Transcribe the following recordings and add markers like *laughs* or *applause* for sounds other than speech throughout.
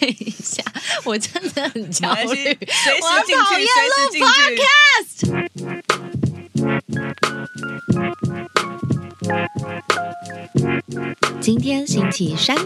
等一下，*laughs* 我真的很焦虑，随时我进去，讨厌随时进去。今天星期三。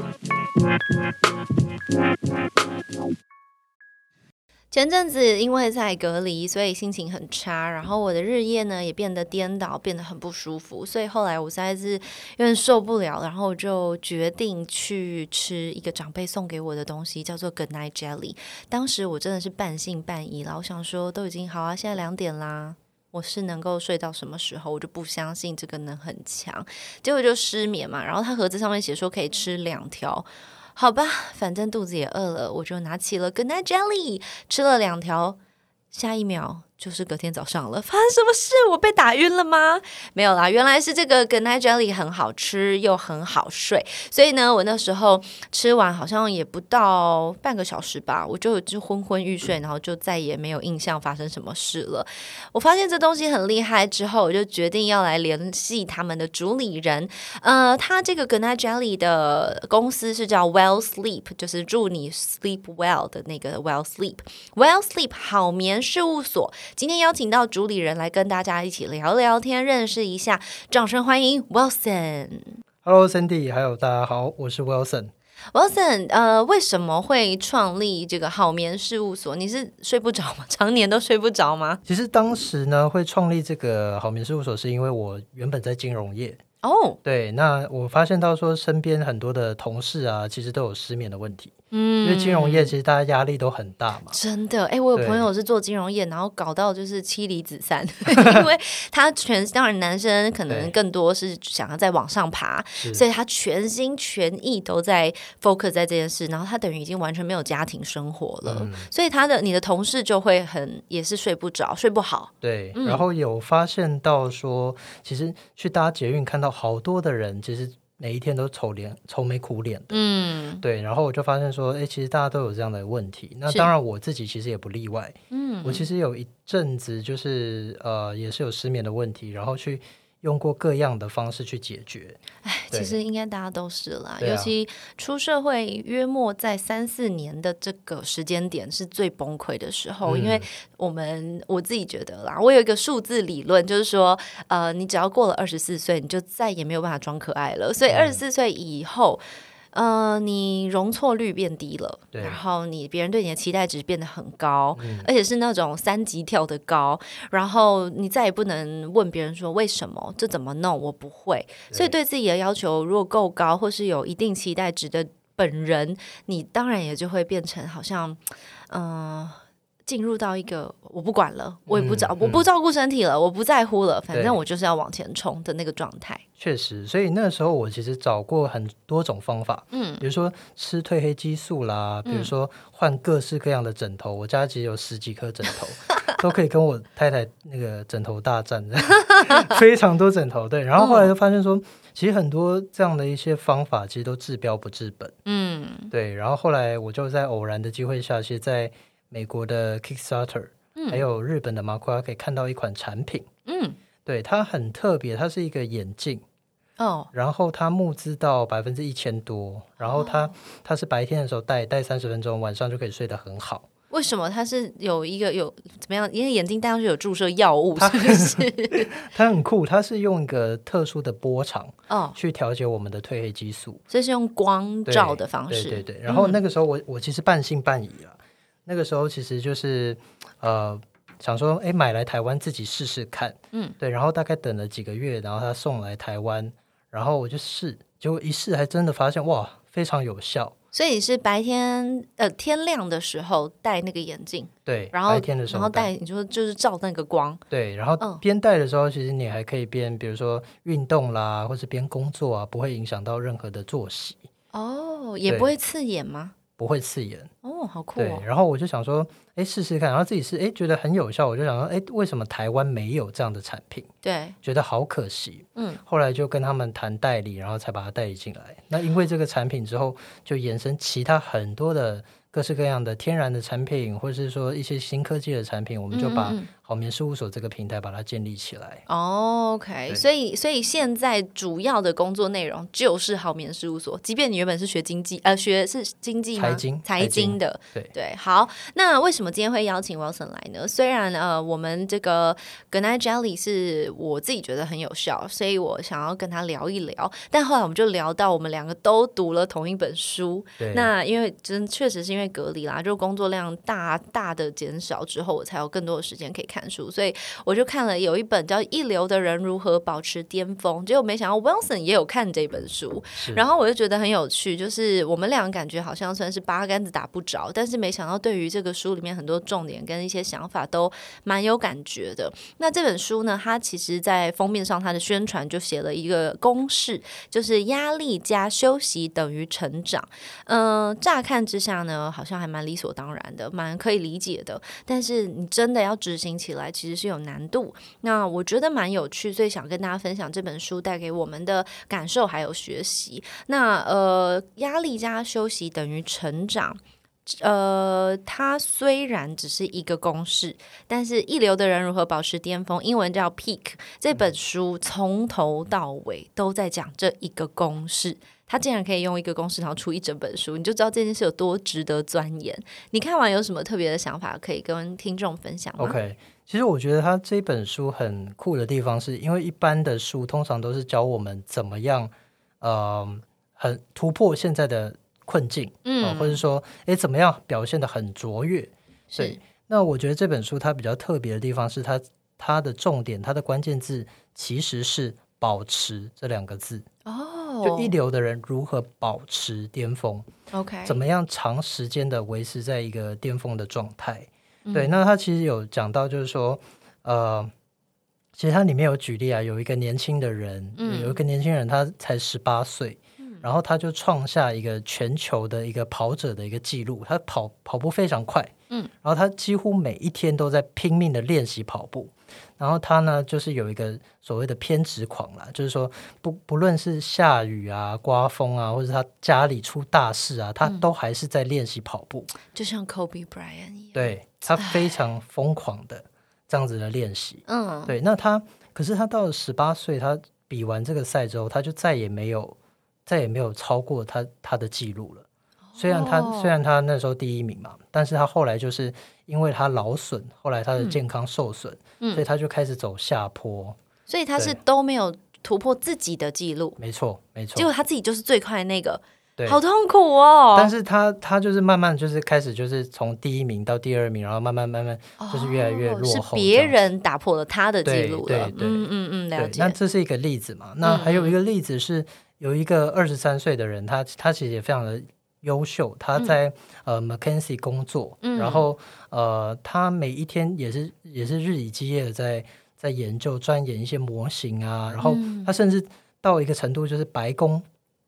前阵子因为在隔离，所以心情很差，然后我的日夜呢也变得颠倒，变得很不舒服，所以后来我实在是有点受不了，然后就决定去吃一个长辈送给我的东西，叫做 Good Night Jelly。当时我真的是半信半疑了，我想说都已经好啊，现在两点啦。我是能够睡到什么时候？我就不相信这个能很强，结果就失眠嘛。然后它盒子上面写说可以吃两条，好吧，反正肚子也饿了，我就拿起了 Good Night Jelly 吃了两条，下一秒就是隔天早上了。*laughs* 发生什么事？我被打晕了吗？没有啦，原来是这个 Good Night Jelly 很好吃又很好睡，所以呢，我那时候吃完好像也不到半个小时吧，我就就昏昏欲睡，然后就再也没有印象发生什么事了。我发现这东西很厉害之后，我就决定要来联系他们的主理人。呃，他这个 Good Night Jelly 的公司是叫 Well Sleep，就是祝你 sleep well 的那个 Well Sleep。Well Sleep 好眠事务所。今天邀请到主理人来跟大家一起聊聊天，认识一下。掌声欢迎 Wilson。Hello，Cindy，还有大家好，我是 Wilson。Wilson，呃，为什么会创立这个好眠事务所？你是睡不着吗？常年都睡不着吗？其实当时呢，会创立这个好眠事务所，是因为我原本在金融业。哦，对，那我发现到说，身边很多的同事啊，其实都有失眠的问题。嗯因为金融业其实大家压力都很大嘛。真的，哎、我有朋友是做金融业，然后搞到就是妻离子散，*laughs* *laughs* 因为他全当然男生可能更多是想要再往上爬，所以他全心全意都在 focus 在这件事，然后他等于已经完全没有家庭生活了，嗯。所以他的你的同事就会很也是睡不着，睡不好，对，嗯。然后有发现到说，其实去搭捷运看到好多的人，其实每一天都愁脸、愁眉苦脸的。嗯对，然后我就发现说，哎，其实大家都有这样的问题。那当然我自己其实也不例外。嗯，我其实有一阵子就是呃，也是有失眠的问题，然后去用过各样的方式去解决。哎其实应该大家都是啦，啊尤其出社会约莫在三四年的这个时间点是最崩溃的时候，嗯因为我们我自己觉得啦，我有一个数字理论，就是说，呃，你只要过了二十四岁，你就再也没有办法装可爱了，所以嗯二十四岁以后。呃，你容错率变低了，对然后你别人对你的期待值变得很高，嗯而且是那种三级跳的高，然后你再也不能问别人说为什么这怎么弄，我不会，所以对。自己的要求如果够高，或是有一定期待值的本人，你当然也就会变成好像，嗯、进入到一个我不管了，我也不照、嗯我不照顾身体了，我不在乎了，反正我就是要往前冲的那个状态。确实，所以那时候我其实找过很多种方法，嗯比如说吃褪黑激素啦，比如说换各式各样的枕头，我家其实有十几颗枕头，*laughs* 都可以跟我太太那个枕头大战，*laughs* 非常多枕头。对，然后后来就发现说，其实很多这样的一些方法，其实都治标不治本。嗯对，然后后来我就在偶然的机会下，其实在美国的 Kickstarter，、还有日本的麻瓜可以看到一款产品，嗯。对，它很特别，它是一个眼镜。哦。然后它募资到百分之一千多，然后它、它是白天的时候戴戴三十分钟，晚上就可以睡得很好。为什么？它是有一个有怎么样？因为眼睛戴上去有注射药物，它是不是？*laughs* 它很酷，它是用一个特殊的波长哦，去调节我们的褪黑激素。这是用光照的方式。对对对，然后那个时候我我其实半信半疑啊，那个时候其实就是呃想说，哎，买来台湾自己试试看。嗯，对，然后大概等了几个月，然后他送来台湾，然后我就试，结果一试还真的发现哇，非常有效。所以是白天呃天亮的时候戴那个眼镜，对，然后白天的时候然后戴你就就是照那个光，对，然后嗯边戴的时候，其实你还可以边，比如说运动啦，或是边工作啊，不会影响到任何的作息，哦，也不会刺眼吗？不会刺眼。哦，好酷哦，！对然后我就想说，哎，试试看，然后自己试，哎，觉得很有效，我就想说，哎，为什么台湾没有这样的产品？对，觉得好可惜。嗯，后来就跟他们谈代理，然后才把它代理进来。那因为这个产品之后，就延伸其他很多的各式各样的天然的产品，或者是说一些新科技的产品，我们就把好眠事务所这个平台把它建立起来。哦，OK，所以所以现在主要的工作内容就是好眠事务所，即便你原本是学经济，呃，学是经济吗财经财财经经的，对对。好，那为什么今天会邀请 Wilson 来呢？虽然呃，我们这个 g o n i Jelly 是我自己觉得很有效，所以我想要跟他聊一聊。但后来我们就聊到我们两个都读了同一本书，对，那因为真确实是因为隔离啦，就工作量大大的减少之后，我才有更多的时间可以看书，所以我就看了有一本叫《一流的人如何保持巅峰》，结果没想到 Wilson 也有看这本书，然后我就觉得很有趣，就是我们两个感觉好像算是八竿子打不着，但是没想到对于这个书里面很多重点跟一些想法都蛮有感觉的。那这本书呢，它其实在封面上它的宣传就写了一个公式，就是压力加休息等于成长。嗯、乍看之下呢，好像还蛮理所当然的，蛮可以理解的。但是你真的要执行起来，其实是有难度。那我觉得蛮有趣，所以想跟大家分享这本书带给我们的感受还有学习。那呃，压力加休息等于成长。呃，它虽然只是一个公式，但是一流的人如何保持巅峰，英文叫 Peak。这本书从头到尾都在讲这一个公式。他竟然可以用一个公式，然后出一整本书，你就知道这件事有多值得钻研。你看完有什么特别的想法可以跟听众分享吗 OK，其实我觉得他这本书很酷的地方，是因为一般的书通常都是教我们怎么样，呃，很突破现在的困境，嗯呃或者说，诶，怎么样表现的很卓越。是对，那我觉得这本书它比较特别的地方是它它的重点，它的关键字其实是“保持”这两个字。哦，就一流的人如何保持巅峰，OK，怎么样长时间的维持在一个巅峰的状态。嗯。对，那他其实有讲到，就是说，呃，其实它里面有举例啊，有一个年轻的人，嗯。有一个年轻人，他才十八岁，然后他就创下一个全球的一个跑者的一个记录，他跑跑步非常快，嗯，然后他几乎每一天都在拼命的练习跑步，然后他呢，就是有一个所谓的偏执狂啦，就是说不不论是下雨啊、刮风啊，或者他家里出大事啊，他都还是在练习跑步。就像 Kobe Bryant 一样，，对他非常疯狂的这样子的练习。嗯，对，那他可是他到了十八岁，他比完这个赛之后，他就再也没有再也没有超过他他的记录了。虽然他、哦虽然他那时候第一名嘛，但是他后来就是因为他劳损，后来他的嗯健康受损，嗯所以他就开始走下坡。所以他是都没有突破自己的记录，没错，没错。结果他自己就是最快的那个，对，好痛苦哦。但是他他就是慢慢就是开始就是从第一名到第二名，然后慢慢慢慢就是越来越哦落后是别人打破了他的记对录了。对对嗯嗯嗯，了，解那。这是一个例子嘛？那还有一个例子是，有一个二十三岁的人，他他其实也非常的优秀，他在、呃 McKinsey 工作，嗯然后呃，他每一天也是也是日以继夜的在在研究钻研一些模型啊，然后嗯他甚至到一个程度，就是白宫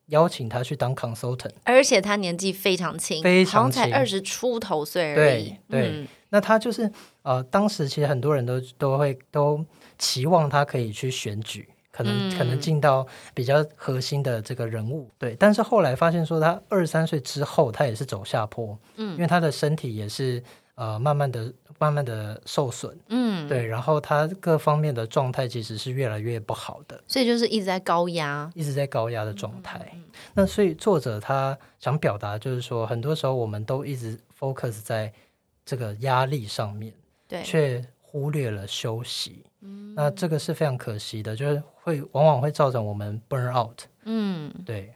邀请他去当 consultant。而且他年纪非常轻，非常轻二十出头岁而已。对对嗯那他就是呃，当时其实很多人都都会都期望他可以去选举，可能、可能嗯进到比较核心的这个人物。对，但是后来发现说，他二十三岁之后，他也是走下坡，嗯因为他的身体也是呃慢慢的慢慢的受损，嗯，对，然后他各方面的状态其实是越来越不好的。所以就是一直在高压。一直在高压的状态，嗯那所以作者他想表达就是说，很多时候我们都一直 focus 在这个压力上面，对，却忽略了休息。嗯那这个是非常可惜的，就是会往往会造成我们 burn out。嗯，对，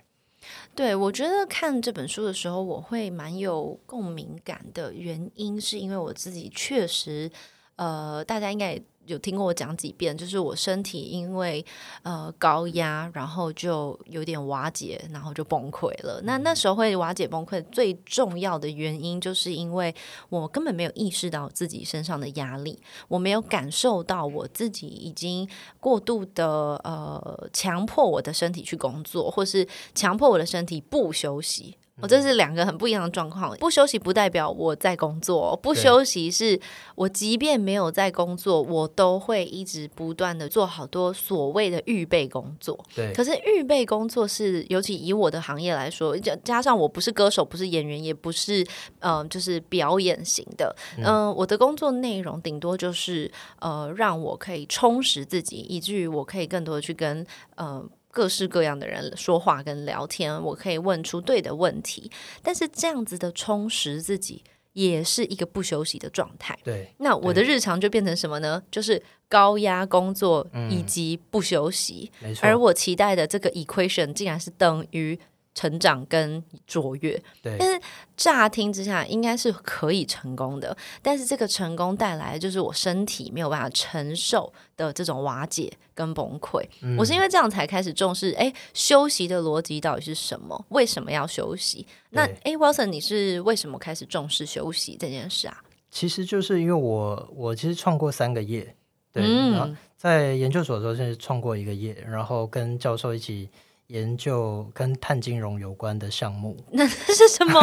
对，我觉得看这本书的时候，我会蛮有共鸣感的原因，是因为我自己确实，呃，大家应该有听过我讲几遍，就是我身体因为呃高压，然后就有点瓦解，然后就崩溃了。那那时候会瓦解崩溃，最重要的原因就是因为我根本没有意识到自己身上的压力，我没有感受到我自己已经过度的呃强迫我的身体去工作，或是强迫我的身体不休息。我、这是两个很不一样的状况。不休息不代表我在工作，不休息是我即便没有在工作，我都会一直不断的做好多所谓的预备工作。对，可是预备工作是，尤其以我的行业来说，加加上我不是歌手，不是演员，也不是嗯、呃就是表演型的，嗯、我的工作内容顶多就是呃，让我可以充实自己，以至于我可以更多的去跟呃。各式各样的人说话跟聊天，我可以问出对的问题，但是这样子的充实自己也是一个不休息的状态。对，那我的日常就变成什么呢？就是高压工作以及不休息。而我期待的这个 equation 竟然是等于成长跟卓越。对但是乍听之下应该是可以成功的，但是这个成功带来的就是我身体没有办法承受的这种瓦解跟崩溃。嗯我是因为这样才开始重视，哎，休息的逻辑到底是什么？为什么要休息？那对哎，Wilson，你是为什么开始重视休息这件事啊？其实就是因为我我其实创过三个业，对，嗯然后在研究所的时候是创过一个业，然后跟教授一起研究跟碳金融有关的项目，*laughs* 那是什么？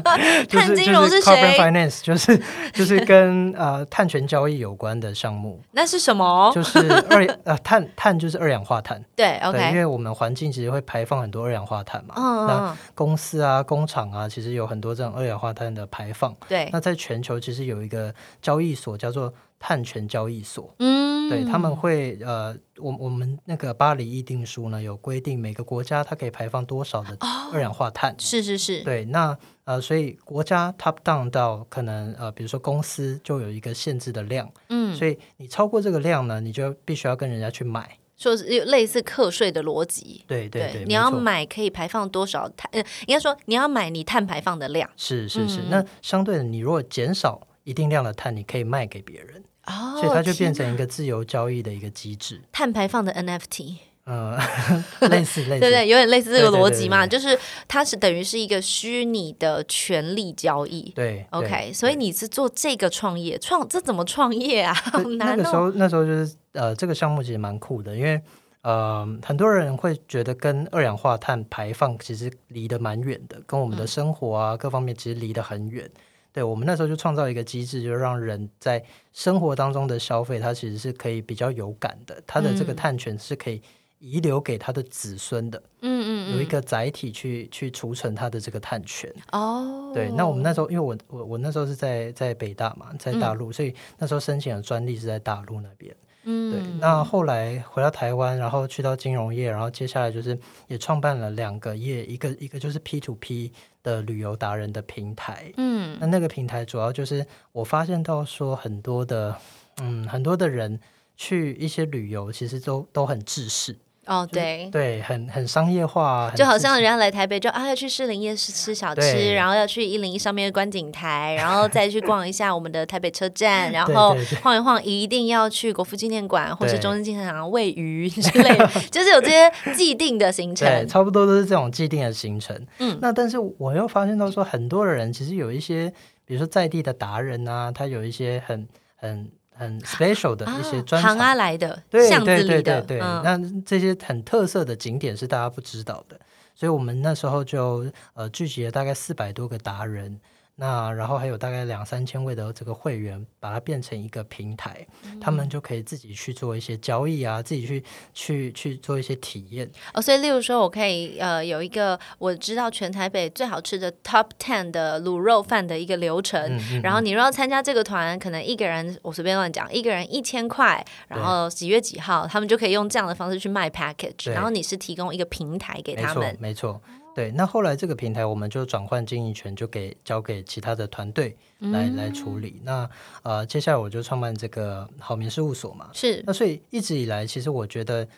*laughs* 碳金融是谁？Carbon Finance，就是就是跟呃碳权交易有关的项目，*laughs* 那是什么？就是二呃碳碳就是二氧化碳。对对，因为我们环境其实会排放很多二氧化碳嘛，嗯那嗯，公司啊、工厂啊，其实有很多这种二氧化碳的排放。对，那在全球其实有一个交易所叫做碳权交易所，嗯，对他们会呃，我我们那个巴黎议定书呢有规定每个国家它可以排放多少的二氧化碳。是是是，对，那呃，所以国家 top down 到可能呃，比如说公司就有一个限制的量，嗯，所以你超过这个量呢，你就必须要跟人家去买。说是有类似课税的逻辑。对对对，你要买可以排放多少碳？呃，应该说你要买你碳排放的量。是是是，嗯。那相对的，你如果减少一定量的碳，你可以卖给别人，哦所以它就变成一个自由交易的一个机制。碳排放的 NFT，呃，*laughs* 类似类似，对不对？有点类似这个逻辑嘛，对就是它是等于是一个虚拟的权利交易。对 OK，对所以你是做这个创业，创这怎么创业啊？那 *laughs* 难哦。个时候那时候就是呃，这个项目其实蛮酷的，因为呃，很多人会觉得跟二氧化碳排放其实离得蛮远的，跟我们的生活啊、各方面其实离得很远。对我们那时候就创造一个机制，就让人在生活当中的消费，它其实是可以比较有感的，它的这个嗯碳权是可以遗留给他的子孙的，嗯嗯嗯，有一个载体去去储存它的这个碳权。哦，对，那我们那时候，因为我我我那时候是在在北大嘛，在大陆，所以那时候申请的专利是在大陆那边。嗯。对，那后来回到台湾，然后去到金融业，然后接下来就是也创办了两个业，一个一个就是 P to P 的旅游达人的平台。嗯。那那个平台主要就是我发现到说很多的嗯很多的人去一些旅游，其实都都很制式，哦就是对。对，很很商业化，就好像人家来台北就啊要去士林夜市吃小吃，然后要去一零一上面的观景台，然后再去逛一下我们的台北车站，然对后晃一晃一定要去国父纪念馆或是中正纪念堂喂鱼之类的，*laughs* 就是有这些既定的行程。对，差不多都是这种既定的行程。嗯那但是我又发现到说，很多的人其实有一些，比如说在地的达人啊，他有一些很很很 special 的一些啊专场。啊来的对巷子对里的，对对对，嗯那这些很特色的景点是大家不知道的，所以我们那时候就呃聚集了大概四百多个达人，那然后还有大概两三千位的这个会员，把它变成一个平台，他们就可以自己去做一些交易啊，自己去去去做一些体验。哦，所以例如说，我可以呃有一个我知道全台北最好吃的 Top Ten 的卤肉饭的一个流程，嗯嗯然后你如果要参加这个团，可能一个人我随便乱讲，一个人一千块，然后几月几号，他们就可以用这样的方式去卖 package，然后你是提供一个平台给没错他们，，没错。对，那后来这个平台我们就转换经营权，就给交给其他的团队来、来处理。那呃，接下来我就创办这个好眠事务所嘛。是那所以一直以来，其实我觉得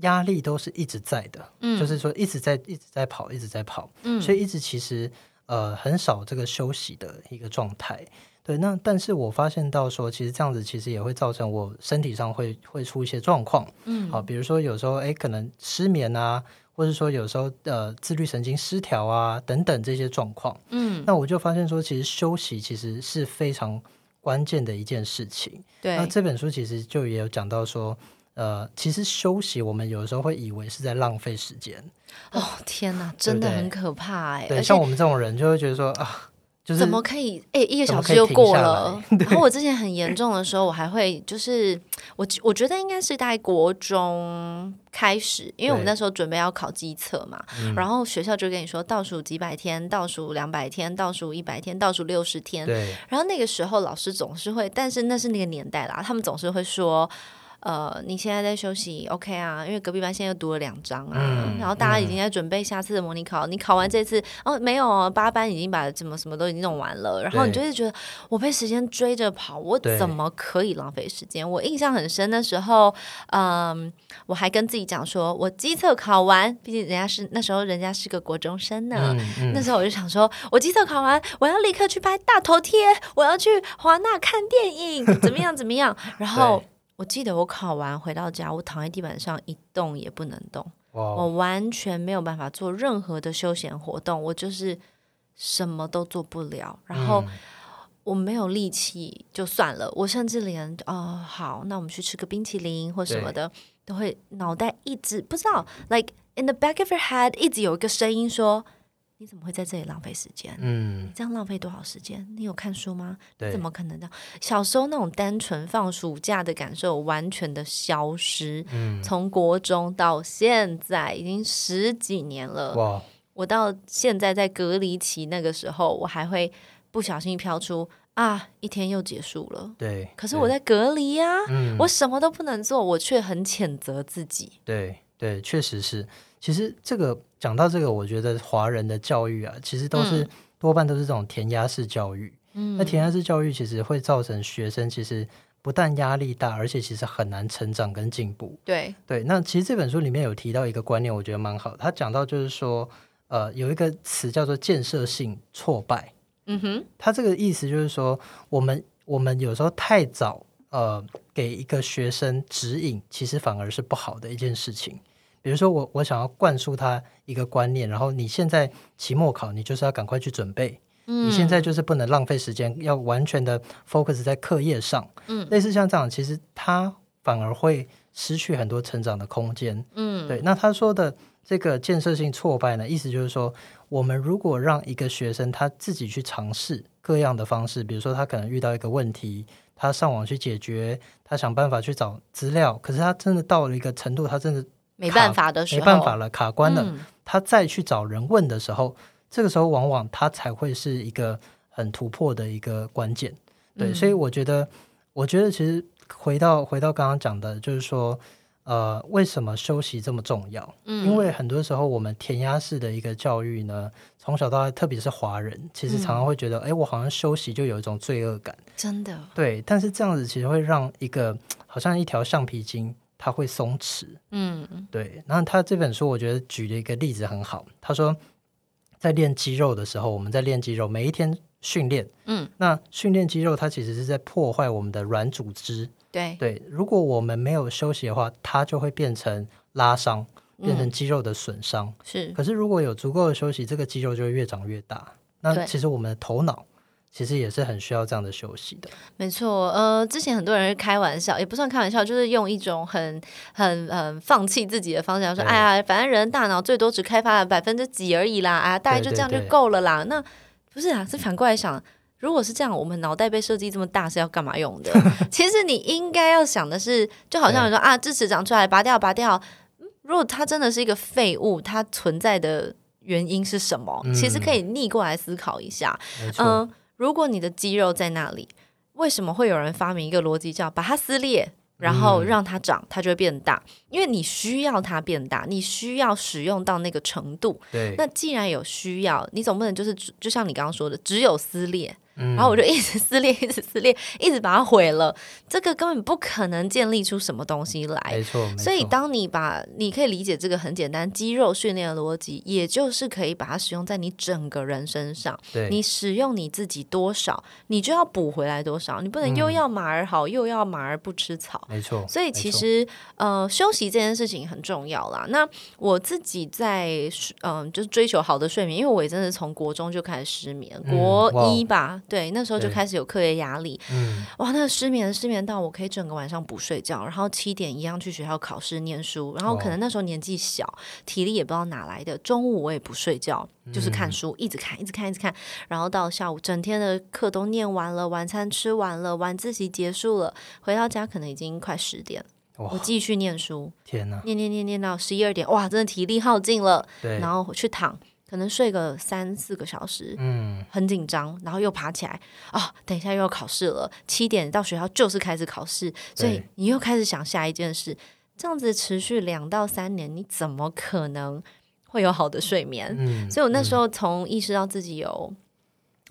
压力都是一直在的，嗯就是说一直在一直在跑，一直在跑，嗯所以一直其实呃很少这个休息的一个状态。对，那但是我发现到说，其实这样子其实也会造成我身体上会会出一些状况。嗯好，比如说有时候哎，可能失眠啊，或者说有时候呃自律神经失调啊等等这些状况，嗯那我就发现说，其实休息其实是非常关键的一件事情。对那这本书其实就也有讲到说，呃，其实休息我们有的时候会以为是在浪费时间。哦天哪，真的很可怕哎！对，像我们这种人就会觉得说啊，就是怎么可以？哎、一个小时就过了。然后我之前很严重的时候，我还会就是我我觉得应该是在国中开始，因为我们那时候准备要考机测嘛，嗯然后学校就跟你说倒数几百天，倒数两百天，倒数一百天，倒数六十天。对然后那个时候老师总是会，但是那是那个年代啦，他们总是会说。呃，你现在在休息，OK 啊？因为隔壁班现在又读了两章啊，嗯然后大家已经在准备下次的模拟考。你考完这次，哦，没有哦，八班已经把什么什么都已经弄完了，然后你就对会觉得我被时间追着跑，我怎么可以浪费时间？我印象很深，的时候，嗯，我还跟自己讲说，我机测考完，毕竟人家是那时候人家是个国中生呢，那时候我就想说，我机测考完，我要立刻去拍大头贴，我要去华纳看电影，怎么样怎么样？然后对我记得我考完回到家，我躺在地板上一动也不能动，哇我完全没有办法做任何的休闲活动，我就是什么都做不了，然后。嗯。我没有力气就算了，我甚至连哦好，那我们去吃个冰淇淋或什么的，都会脑袋一直不知道，like in the back of your head 一直有一个声音说，你怎么会在这里浪费时间？嗯你这样浪费多少时间？你有看书吗？对怎么可能的？小时候那种单纯放暑假的感受完全的消失。嗯从国中到现在已经十几年了，哇我到现在在隔离期那个时候，我还会不小心飘出啊，一天又结束了。对，可是我在隔离呀、嗯我什么都不能做，我却很谴责自己。对对，确实是。其实这个讲到这个，我觉得华人的教育啊，其实都是、嗯多半都是这种填鸭式教育。嗯那填鸭式教育其实会造成学生其实不但压力大，而且其实很难成长跟进步。对，对，那其实这本书里面有提到一个观念，我觉得蛮好。他讲到就是说，呃，有一个词叫做建设性挫败。嗯哼，他这个意思就是说，我们我们有时候太早呃给一个学生指引，其实反而是不好的一件事情。比如说我我想要灌输他一个观念，然后你现在期末考，你就是要赶快去准备，嗯你现在就是不能浪费时间，要完全的 focus 在课业上。嗯类似像这样，其实他反而会失去很多成长的空间。嗯对，那他说的这个建设性挫败呢，意思就是说，我们如果让一个学生他自己去尝试各样的方式，比如说他可能遇到一个问题，他上网去解决，他想办法去找资料，可是他真的到了一个程度，他真的没办法的时候，没办法了，卡关了，嗯他再去找人问的时候，这个时候往往他才会是一个很突破的一个关键。对，嗯所以我觉得，我觉得其实回到回到刚刚讲的，就是说，呃，为什么休息这么重要？嗯因为很多时候我们填鸭式的一个教育呢，从小到大，特别是华人，其实常常会觉得，哎、我好像休息就有一种罪恶感。真的，对，但是这样子其实会让一个 *tsk* 好像一条橡皮筋，它会松弛。嗯对，然后他这本书我觉得举了一个例子很好，他说在练肌肉的时候，我们在练肌肉，每一天训练，嗯，那训练肌肉它其实是在破坏我们的软组织。对，对，如果我们没有休息的话，它就会变成拉伤，变成嗯肌肉的损伤。是可是如果有足够的休息，这个肌肉就会越长越大。那其实我们的头脑其实也是很需要这样的休息的。没错，呃，之前很多人会开玩笑，也不算开玩笑，就是用一种很、很、很放弃自己的方式说，哎呀，反正人大脑最多只开发了百分之几而已啦，啊，大概就这样就对对对够了啦。那不是啊，是反过来想，如果是这样，我们脑袋被设计这么大是要干嘛用的？*laughs* 其实你应该要想的是，就好像你说啊，智齿长出来，拔掉，拔掉。嗯如果它真的是一个废物，它存在的原因是什么？嗯其实可以逆过来思考一下。嗯，如果你的肌肉在那里，为什么会有人发明一个逻辑叫把它撕裂，然后嗯让它长，它就会变大？因为你需要它变大，你需要使用到那个程度。对，那既然有需要，你总不能就是就像你刚刚说的，只有撕裂，然然后我就一直撕裂，一直撕裂，一直把它毁了，这个根本不可能建立出什么东西来。没错，没所以，当你把你可以理解这个很简单肌肉训练的逻辑，也就是可以把它使用在你整个人身上。对你使用你自己多少，你就要补回来多少，你不能又嗯要马儿好，又要马儿不吃草。没错，所以其实呃，休息这件事情很重要啦。那我自己在嗯、就是追求好的睡眠，因为我也真的从国中就开始失眠，嗯国一吧，对，那时候就开始有课业压力，嗯，哇，那个失眠失眠到我可以整个晚上不睡觉，然后七点一样去学校考试念书，然后可能那时候年纪小，体力也不知道哪来的，中午我也不睡觉，就是看嗯。书，一直看，一直看，一直看，然后到下午整天的课都念完了，晚餐吃完了，晚自习结束了，回到家可能已经快十点，我，继续念书，天哪，念念念念到十一二点，哇，真的体力耗尽了，对，然后去躺，可能睡个三四个小时，嗯，很紧张，然后又爬起来啊，等一下又要考试了，七点到学校就是开始考试，所以你又开始想下一件事，这样子持续两到三年，你怎么可能会有好的睡眠？嗯，所以我那时候从意识到自己有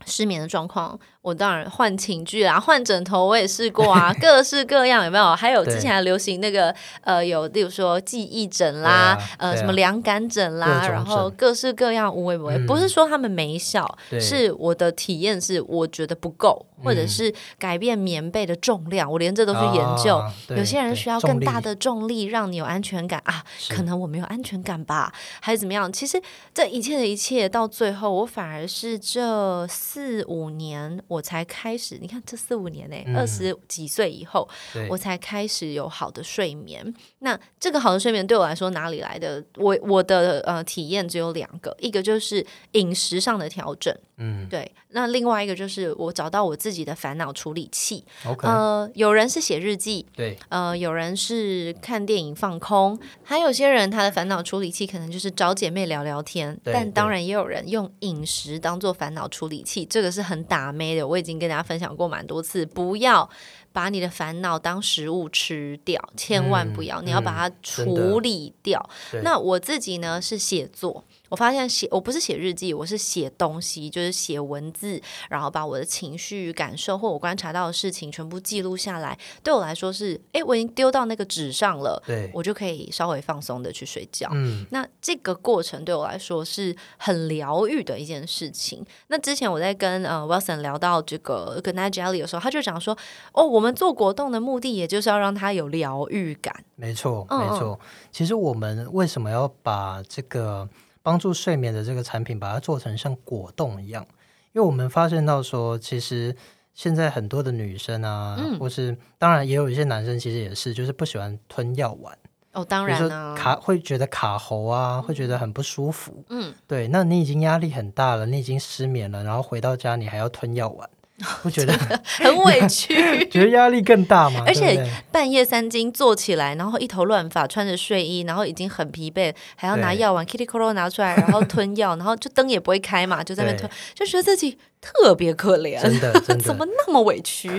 失眠的状况，我当然换寝具啦，换枕头我也试过啊，*laughs* 各式各样有没有？还有之前还流行那个呃，有例如说记忆枕啦，呃，啊什么凉感枕啦，然后各式各样无微不为，嗯不是说他们没效，是我的体验是我觉得不够，或者嗯是改变棉被的重量，我连这都去研究。啊有些人需要更大的重力，让你有安全感啊。可能我没有安全感吧，还是怎么样？其实这一切的一切，到最后，我反而是这四五年我才开始。你看，这四五年呢、嗯二十几岁以后，我才开始有好的睡眠。那这个好的睡眠对我来说哪里来的？我我的呃体验只有两个，一个就是饮食上的调整，嗯。对，那另外一个就是我找到我自己的烦恼处理器。，OK，呃，有人是写日记，对，呃，有人是看电影放空，还有些人他的烦恼处理器可能就是找姐妹聊聊天，但当然也有人用饮食当做烦恼处理器，这个是很打妹的，我已经跟大家分享过蛮多次，不要把你的烦恼当食物吃掉，千万不嗯要，你要把它处理掉。那我自己呢是写作，我发现写我不是写日记，我是写东西，就是写文字，然后把我的情绪、感受或我观察到的事情全部记录下来。对我来说是，诶，我已经丢到那个纸上了，对，我就可以稍微放松的去睡觉。嗯，那这个过程对我来说是很疗愈的一件事情。那之前我在跟呃 Wilson 聊到这个跟 a Jelly 的时候，他就讲说，哦，我们做果冻的目的，也就是要让它有疗愈感。没错，嗯没错。其实我们为什么要把这个帮助睡眠的这个产品，把它做成像果冻一样？因为我们发现到说，其实现在很多的女生啊，嗯。或是当然也有一些男生，其实也是，就是不喜欢吞药丸，哦，当然啊、卡会觉得卡喉啊，会觉得很不舒服。嗯，对，那你已经压力很大了，你已经失眠了，然后回到家你还要吞药丸，*laughs* 不觉得 *laughs* 很委屈。*laughs* 觉得压力更大嘛？而且半夜三更坐起来，然后一头乱发，穿着睡衣，然后已经很疲惫，还要拿对药丸 Kitty c o l o 拿出来，然后吞药，然后就灯也不会开嘛，就在那边吞，就觉得自己特别可怜，真的真的怎么那么委屈？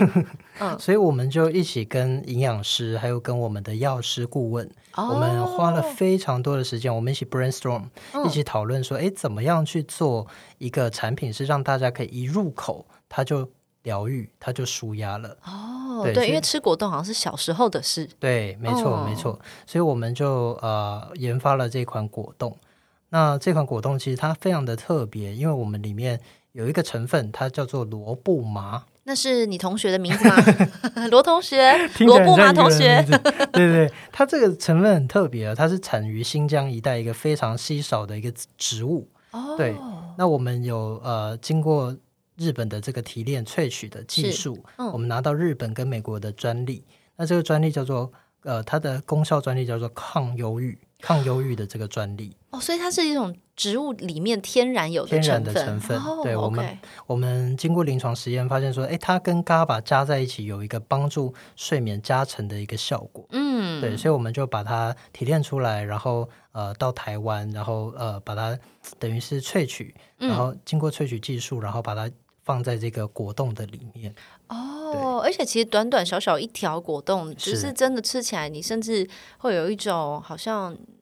嗯，所以我们就一起跟营养师，还有跟我们的药师顾问，哦我们花了非常多的时间，我们一起 brainstorm，、嗯一起讨论说，哎，怎么样去做一个产品是让大家可以一入口它就疗愈，它就舒压了。哦，对，对因为吃果冻好像是小时候的事，对，没错，哦没错。所以我们就呃研发了这款果冻。那这款果冻其实它非常的特别，因为我们里面有一个成分，它叫做萝卜麻。那是你同学的名字吗？*laughs* 罗同学，罗布马来很像一个同学对对，它这个成分很特别啊，它是产于新疆一带一个非常稀少的一个植物。哦，对那我们有呃经过日本的这个提炼萃取的技术，嗯我们拿到日本跟美国的专利。那这个专利叫做呃它的功效专利叫做抗忧郁，抗忧郁的这个专利。哦，所以它是一种植物里面天然有天然，的成分哦对我们我们经过临床实验发现说，诶，它跟 GABA 加在一起有一个帮助睡眠加成的一个效果。嗯，对，所以我们就把它提炼出来，然后呃到台湾，然后呃把它等于是萃取，嗯然后经过萃取技术，然后把它放在这个果冻的里面。哦，而且其实短短小小一条果冻，只是是真的吃起来，你甚至会有一种好像嗯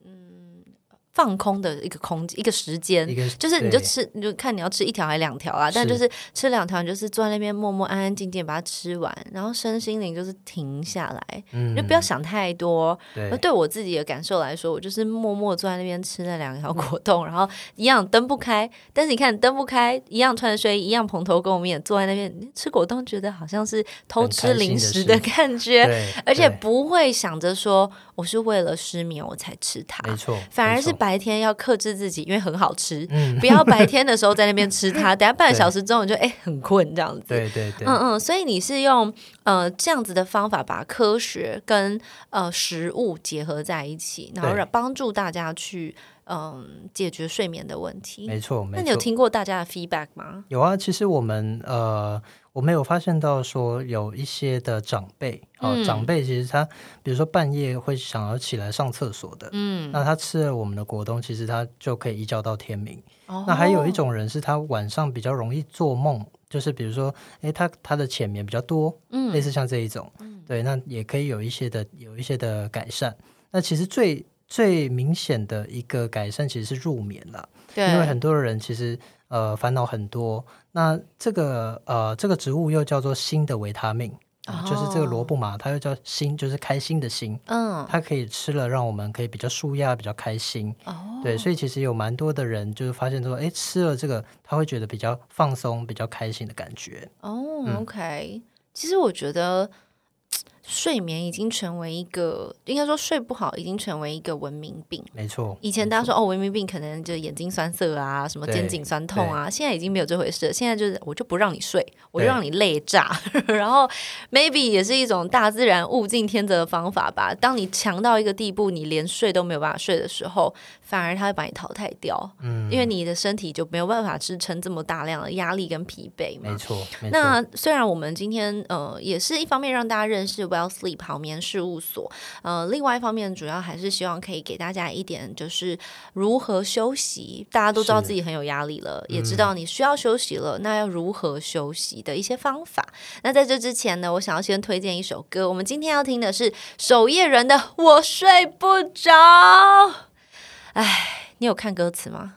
放空的一个空间、一个时间就是你就吃，你就看你要吃一条还是两条啊。但是。就是吃两条，你就是坐在那边默默安安静静把它吃完，然后身心灵就是停下来，嗯。就不要想太多。对。而对我自己的感受来说，我就是默默坐在那边吃那两条果冻，然后一样灯不开，但是你看灯不开，一样穿着睡衣，一样蓬头垢面，坐在那边吃果冻，觉得好像是偷吃零食的感。觉，而且不会想着说我是为了失眠我才吃它，没错，反而是白天要克制自己，因为很好吃，嗯，*laughs* 不要白天的时候在那边吃它，*laughs* 等下半个小时之后你就哎、很困这样子。对对对，嗯嗯，所以你是用呃这样子的方法，把科学跟呃食物结合在一起，然后让帮助大家去嗯、解决睡眠的问题。没错没错。那你有听过大家的 feedback 吗？有啊，其实我们呃，我们有发现到说有一些的长辈啊、嗯。长辈其实他比如说半夜会想要起来上厕所的，嗯，那他吃了我们的果冻，其实他就可以一觉到天明。哦。那还有一种人是他晚上比较容易做梦，就是比如说，诶，他他的浅眠比较多，嗯。类似像这一种，对，那也可以有一些的有一些的改善。那其实最最明显的一个改善其实是入眠了，对，因为很多人其实呃烦恼很多。那这个呃这个植物又叫做新的维他命，啊就是这个萝卜嘛，它又叫心，就是开心的心。嗯它可以吃了，让我们可以比较舒压，比较开心。哦对，所以其实有蛮多的人就是发现说，哎，吃了这个，他会觉得比较放松、比较开心的感觉。哦、嗯 o k 其实我觉得睡眠已经成为一个，应该说睡不好已经成为一个文明病。没错，以前大家说哦，文明病可能就眼睛酸涩啊，什么肩颈酸痛啊，现在已经没有这回事了。现在就是我就不让你睡，我就让你累炸，*laughs* 然后 maybe 也是一种大自然物竞天择的方法吧。当你强到一个地步，你连睡都没有办法睡的时候，反而他会把你淘汰掉，嗯，因为你的身体就没有办法支撑这么大量的压力跟疲惫嘛没。错，没错。那虽然我们今天呃也是一方面让大家认识 Well Sleep 好眠事务所，呃，另外一方面主要还是希望可以给大家一点就是如何休息。大家都知道自己很有压力了，嗯也知道你需要休息了，那要如何休息的一些方法。那在这之前呢，我想要先推荐一首歌，我们今天要听的是守夜人的《我睡不着》。哎，你有看歌词吗？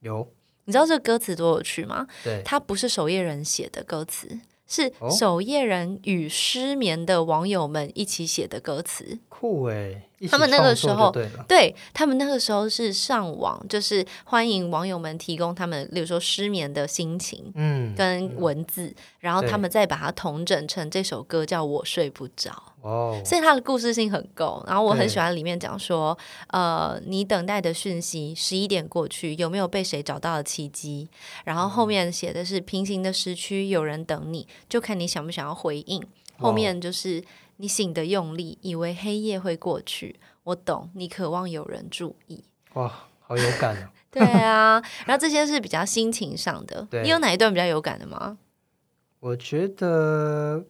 有你知道这个歌词多有趣吗？对，它不是守夜人写的歌词，是哦守夜人与失眠的网友们一起写的歌词。酷哎，一起他们那个时候对他们那个时候是上网，就是欢迎网友们提供他们，例如说失眠的心情嗯，跟文字，然后他们再把它统整成这首歌，叫我睡不着。哦，所以它的故事性很够，然后我很喜欢里面讲说，呃，你等待的讯息，十一点过去，有没有被谁找到的契机？然后后面写的是平行的时区，有人等你，就看你想不想要回应。后面就是你醒的用力，以为黑夜会过去，我懂你渴望有人注意。哇，好有感哦。*laughs* 对啊，然后这些是比较心情上的，你有哪一段比较有感的吗？我觉得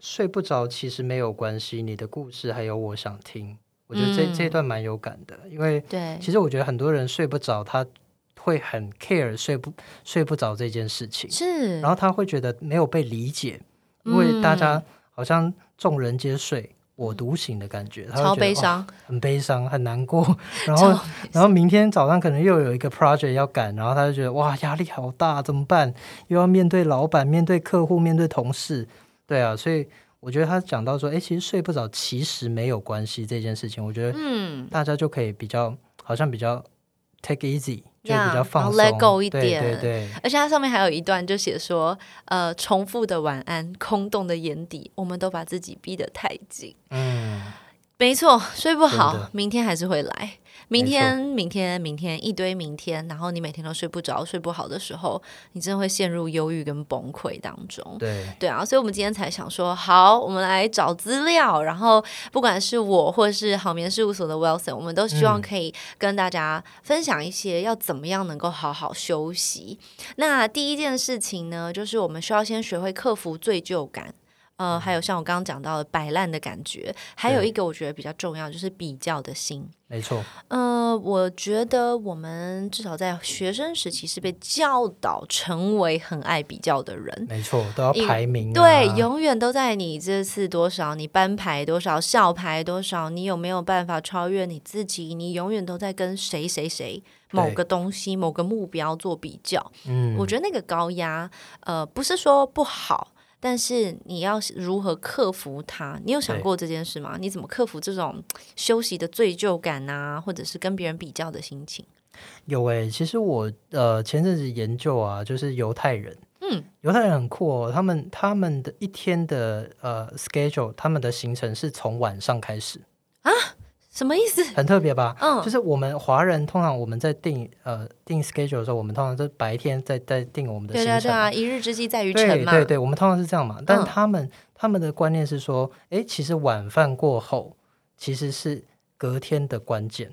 睡不着其实没有关系，你的故事还有我想听，我觉得这、嗯。这一段蛮有感的，因为对，其实我觉得很多人睡不着，他会很 care 睡不睡不着这件事情，是，然后他会觉得没有被理解，因为大嗯家好像众人皆睡。我独醒的感觉，超悲伤，很悲伤，很难过。*laughs* 然后，然后明天早上可能又有一个 project 要赶，然后他就觉得哇，压力好大，怎么办？又要面对老板、面对客户、面对同事，对啊，所以我觉得他讲到说，哎，其实睡不着其实没有关系这件事情，我觉得嗯，大家就可以比较，好像比较 take easy，就是呀比较放松然后 let go 一对点对对，而且它上面还有一段就写说，呃，重复的晚安，空洞的眼底，我们都把自己逼得太紧。嗯，没错，睡不好，明天还是会来。明天，明天，明天，一堆明天，然后你每天都睡不着、睡不好的时候，你真的会陷入忧郁跟崩溃当中。对，对啊，所以我们今天才想说，好，我们来找资料，然后不管是我或是好眠事务所的 Wilson，我们都希望嗯可以跟大家分享一些要怎么样能够好好休息。那第一件事情呢，就是我们需要先学会克服罪疚感。呃，还有像我刚刚讲到的摆烂的感觉，还有一个我觉得比较重要，就是比较的心。没错，呃，我觉得我们至少在学生时期是被教导成为很爱比较的人，没错，都要排名、啊，对，永远都在你这次多少，你班排多少，校排多少，你有没有办法超越你自己？你永远都在跟谁谁谁某对个东西、某个目标做比较。嗯，我觉得那个高压，呃，不是说不好。但是你要如何克服它？你有想过这件事吗？你怎么克服这种休息的罪疚感啊，或者是跟别人比较的心情？有诶、其实我呃前阵子研究啊，就是犹太人，嗯，犹太人很酷哦，他们他们的一天的呃 schedule，他们的行程是从晚上开始，什么意思？很特别吧？嗯就是我们华人通常我们在定呃定 schedule 的时候，我们通常都白天在在定我们的行程对。对对啊，一日之计在于晨嘛。对对对，我们通常是这样嘛。但嗯他们、他们的观念是说，哎，其实晚饭过后其实是隔天的关键，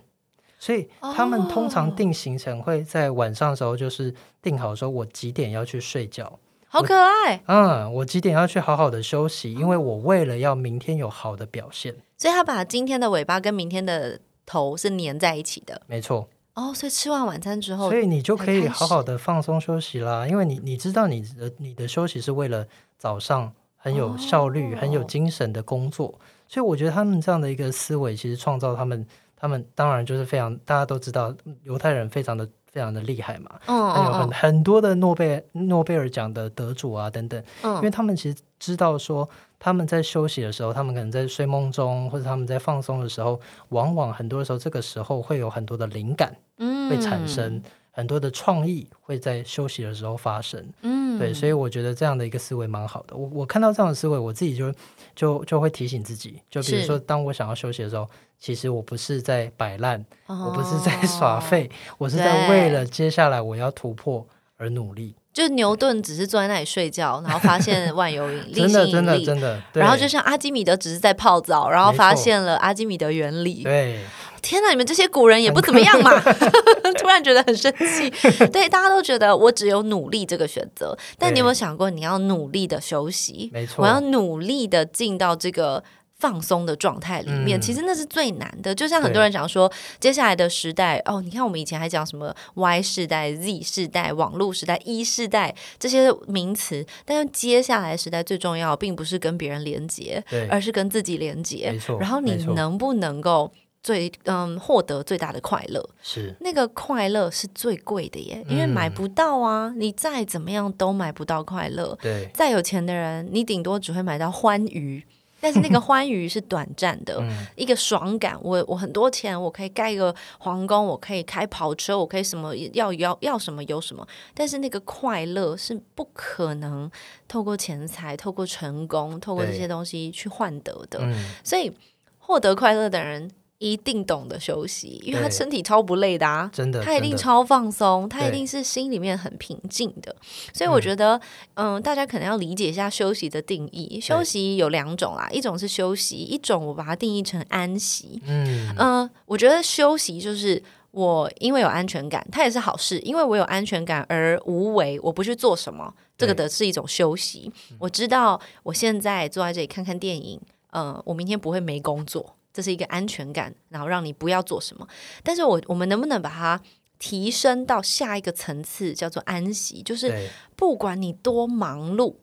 所以他们通常哦定行程会在晚上的时候就是定好说我几点要去睡觉，好可爱。嗯，我几点要去好好的休息，因为我为了要明天有好的表现。所以他把今天的尾巴跟明天的头是粘在一起的。没错，哦，所以吃完晚餐之后所，以你就可以好好的放松休息啦，因为你你知道你的你的休息是为了早上很有效率、很有哦精神的工作，所以我觉得他们这样的一个思维，其实创造他们他们当然就是非常大家都知道犹太人非常的非常的厉害嘛，嗯还有很嗯很多的诺贝尔诺贝尔奖的得主啊等等，嗯因为他们其实知道说他们在休息的时候，他们可能在睡梦中或者他们在放松的时候，往往很多的时候这个时候会有很多的灵感。嗯会产生很多的创意会在休息的时候发生。嗯对，所以我觉得这样的一个思维蛮好的。我我看到这样的思维，我自己就就就会提醒自己，就比如说，当我想要休息的时候，其实我不是在摆烂，我不是在哦耍废，我是在为了接下来我要突破而努力。就牛顿只是坐在那里睡觉，然后发现万有引 *laughs* 力、真的，真的，真的。然后就像阿基米德只是在泡澡，然后发现了阿基米德原理。对，天哪，你们这些古人也不怎么样嘛！*laughs* 突然觉得很生气。对，大家都觉得我只有努力这个选择，但你有没有想过，你要努力的休息？没错我要努力的进到这个。放松的状态里面，嗯其实那是最难的。就像很多人讲说，接下来的时代，哦，你看我们以前还讲什么 Y 世代、Z 世代、网络时代、E 世代这些名词，但是接下来时代最重要，并不是跟别人连接，对，而是跟自己连接。没错然后你能不能够最嗯获得最大的快乐？是，那个快乐是最贵的耶，因为买嗯不到啊，你再怎么样都买不到快乐。对，再有钱的人，你顶多只会买到欢愉，但是那个 *laughs* 欢愉是短暂的。嗯，一个爽感，我我很多钱，我可以盖一个皇宫，我可以开跑车，我可以什么要要要什么有什么，但是那个快乐是不可能透过钱财、透过成功、透过这些东西去换得的。嗯，所以获得快乐的人一定懂得休息，因为他身体超不累的啊。真的，他一定超放松，他一定是心里面很平静的，所以我觉得，嗯大家可能要理解一下休息的定义。休息有两种啦，一种是休息，一种我把它定义成安息。嗯，嗯、我觉得休息就是我因为有安全感，它也是好事，因为我有安全感而无为，我不去做什么，这个的是一种休息。我知道我现在坐在这里看看电影，呃，我明天不会没工作，这是一个安全感，然后让你不要做什么。但是我我们能不能把它提升到下一个层次，叫做安息？就是，不管你多忙碌，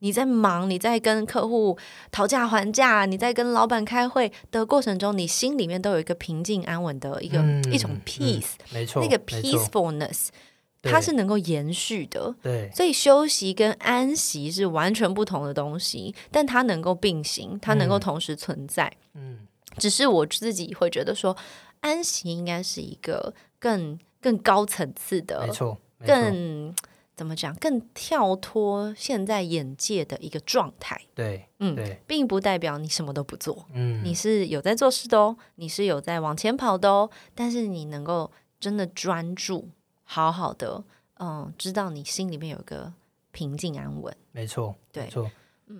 你在忙，你在跟客户讨价还价，你在跟老板开会的过程中，你心里面都有一个平静安稳的一个、嗯一种嗯 peace，、没错，那个 peacefulness，它是能够延续的。对，所以休息跟安息是完全不同的东西，但它能够并行，它能够嗯同时存在。嗯，只是我自己会觉得说，安息应该是一个更更高层次的没，错，没错更怎么讲，更跳脱现在眼界的一个状态。对，嗯对，并不代表你什么都不做，嗯，你是有在做事的哦，你是有在往前跑的哦，但是你能够真的专注，好好的，嗯，知道你心里面有个平静安稳。没错，对没错。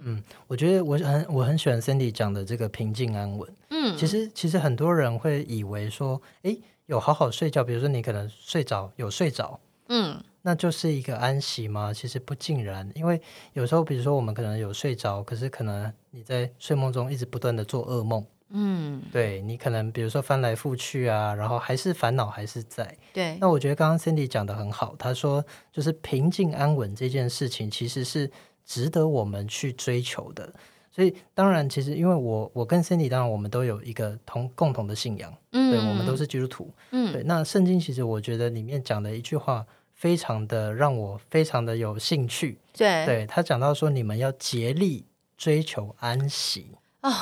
嗯，我觉得我很我很喜欢 Cindy 讲的这个平静安稳。嗯，其实其实很多人会以为说，诶，有好好睡觉，比如说你可能睡着有睡着，嗯那就是一个安息吗？其实不尽然，因为有时候比如说我们可能有睡着，可是可能你在睡梦中一直不断的做噩梦，嗯，对你可能比如说翻来覆去啊，然后还是烦恼还是在。对，那我觉得刚刚 Cindy 讲的很好，他说就是平静安稳这件事情其实是值得我们去追求的。所以当然，其实因为我我跟 Cindy 当然我们都有一个同共同的信仰，嗯对我们都是基督徒。嗯对，那圣经其实我觉得里面讲的一句话非常的让我非常的有兴趣。对对他讲到说，你们要竭力追求安息。哦，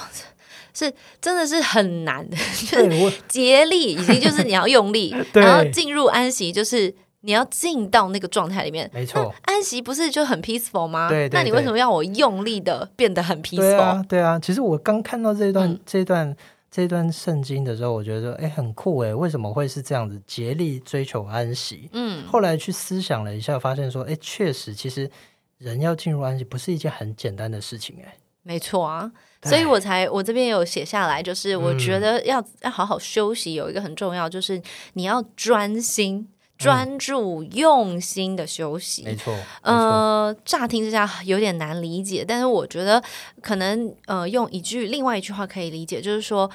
是真的是很难的，对我竭力已经就是你要用力，*laughs* 然后进入安息就是。你要进到那个状态里面，没错安息不是就很 peaceful 吗？对对对那你为什么要我用力的变得很 peaceful？对啊，对啊。其实我刚看到这一段、嗯这一段这段圣经的时候，我觉得哎很酷哎，为什么会是这样子？竭力追求安息。嗯，后来去思想了一下，发现说，哎，确实，其实人要进入安息不是一件很简单的事情哎。没错啊，所以我才我这边有写下来，就是我觉嗯得要、要好好休息，有一个很重要，就是你要专心、专注、用心的休息。没错，呃，乍听之下有点难理解，但是我觉得可能呃，用一句另外一句话可以理解，就是说。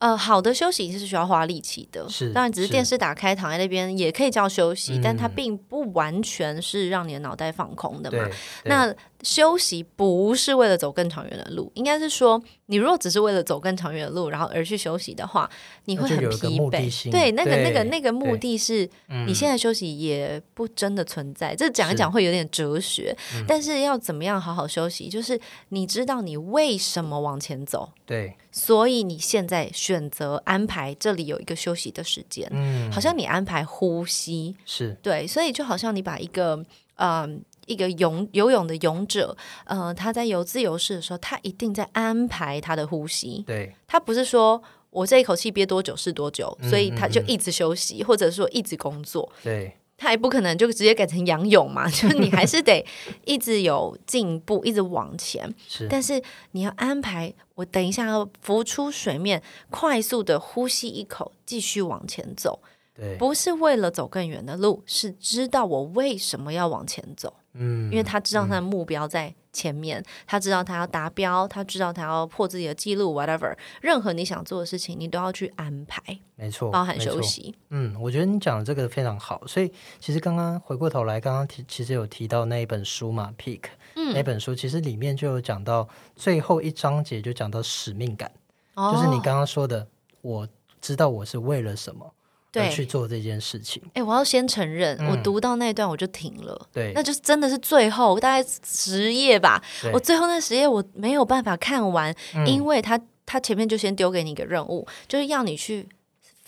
呃，好的休息是需要花力气的，是当然只是是电视打开躺在那边也可以叫休息，但它嗯并不完全是让你的脑袋放空的嘛。那休息不是为了走更长远的路，应该是说，你如果只是为了走更长远的路，然后而去休息的话，你会很疲惫。对，那个那个那个目的是，嗯你现在休息也不真的存在。这讲一讲会有点哲学，嗯。但是要怎么样好好休息，就是你知道你为什么往前走，对，所以你现在选择安排这里有一个休息的时间，嗯，好像你安排呼吸，是。对，所以就好像你把一个嗯。一个泳游泳的泳者，呃，他在游自由式的时候，他一定在安排他的呼吸。对，他不是说我这一口气憋多久是多久，嗯所以他就一直休息，或者说一直工作。对，他也不可能就直接改成仰泳嘛，*laughs* 就是你还是得一直有进步，一直往前。是，但是你要安排，我等一下要浮出水面，快速的呼吸一口，继续往前走。对，不是为了走更远的路，是知道我为什么要往前走，嗯，因为他知道他的目标在前面，他知道他要达标，他知道他要破自己的记录，whatever，任何你想做的事情，你都要去安排，没错，包含休息。嗯，我觉得你讲的这个非常好，所以其实刚刚回过头来，刚刚提其实有提到那一本书嘛，《Peak》那嗯，本书，其实里面就有讲到最后一章节就讲到使命感，哦就是你刚刚说的，我知道我是为了什么而去。做这件事情，哎、我要先承认，嗯我读到那一段我就停了，对那，就是真的是最后大概十页吧。我最后那十页我没有办法看完，嗯因为他他前面就先丢给你一个任务，就是要你去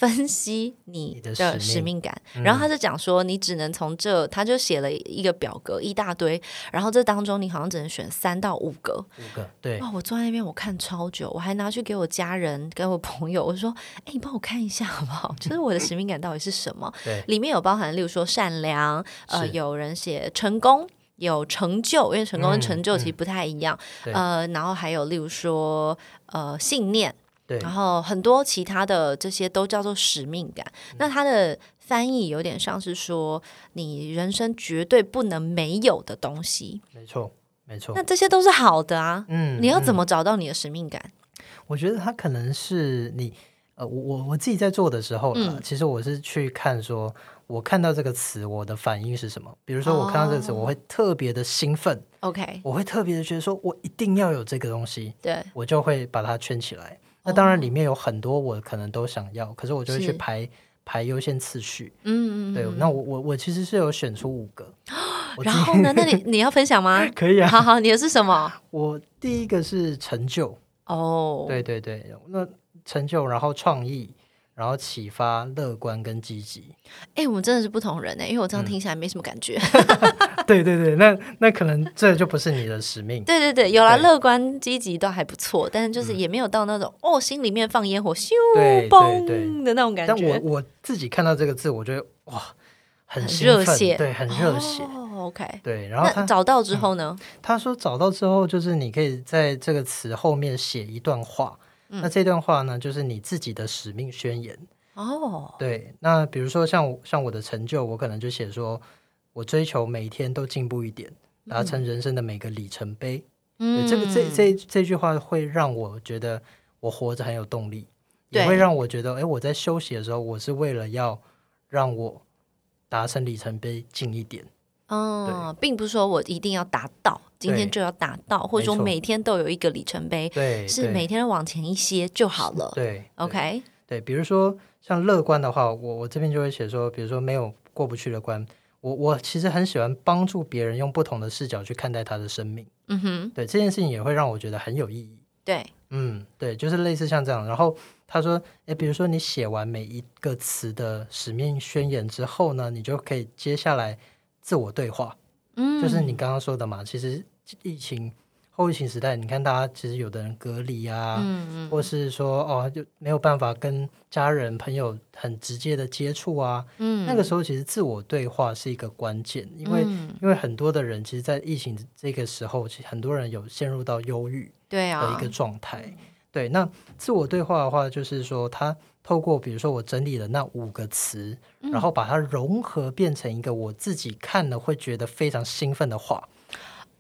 分析你你的的使命。感。嗯。然后他就讲说，你只能从这，他就写了一个表格一大堆，然后这当中你好像只能选三到五个。五个，对，哇，我坐在那边我看超久，我还拿去给我家人给我朋友，我说，哎，你帮我看一下好不好？*laughs* 就是我的使命感到底是什么？对，里面有包含，例如说善良，呃，有人写成功，有成就，因为成功跟嗯成就其实嗯。不太一样，对。呃，然后还有例如说，呃，信念，对，然后很多其他的这些都叫做使命感。嗯那它的翻译有点像是说，你人生绝对不能没有的东西，没错，没错那，这些都是好的啊。嗯，你要怎嗯么找到你的使命感？我觉得它可能是你，呃，我我我自己在做的时候呢，嗯其实我是去看说，我看到这个词，我的反应是什么。比如说，我看到这个词，哦我会特别的兴奋，OK，我会特别的觉得说，我一定要有这个东西，对，我就会把它圈起来。那当哦然，里面有很多我可能都想要，可是我就会去排排优先次序。嗯嗯，对，嗯那我我我其实是有选出五个，*gasps* 然后呢？那你你要分享吗？*laughs* 可以啊。好好，你的是什么？*laughs* 我第一个是成就，哦，对对对，那成就，然后创意，然后启发、乐观跟积极。哎、我们真的是不同人哎、因为我嗯这样听起来没什么感觉。*laughs* *laughs* 对对对，那那可能这就不是你的使命。对对对，有啦，对乐观积极都还不错，但是就是也没有到那种、哦，心里面放烟火咻嘣的那种感觉但我，我自己看到这个字，我觉得哇，很热血对，很热血。哦，OK。对，然后他找到之后呢？他说找到之后，就是你可以在这个词后面写一段话。嗯那这段话呢，就是你自己的使命宣言。哦，对，那比如说像像我的成就，我可能就写说，我追求每天都进步一点，达成人生的每个里程碑。嗯，这个这这这句话会让我觉得我活着很有动力，也会让我觉得，哎，我在休息的时候，我是为了要让我达成里程碑近一点。嗯，并不是说我一定要达到，今天就要达到，或者说每天都有一个里程碑，对，是每天往前一些就好了。对对 OK，对，比如说像乐观的话，我我这边就会写说，比如说没有过不去的关，我我其实很喜欢帮助别人用不同的视角去看待他的生命。嗯哼，对这件事情也会让我觉得很有意义。对，嗯，对，就是类似像这样。然后他说，诶，比如说你写完每一个词的使命宣言之后呢，你就可以接下来自我对话，嗯，就是你刚刚说的嘛。其实疫情后疫情时代，你看大家其实有的人隔离啊，嗯嗯，或是说哦就没有办法跟家人朋友很直接的接触啊，嗯那个时候其实自我对话是一个关键，因为、嗯因为很多的人其实，在疫情这个时候，其实很多人有陷入到忧郁的对啊一个，状态。对，那自我对话的话，就是说他透过比如说我整理了那五个词，嗯然后把它融合变成一个我自己看了会觉得非常兴奋的话。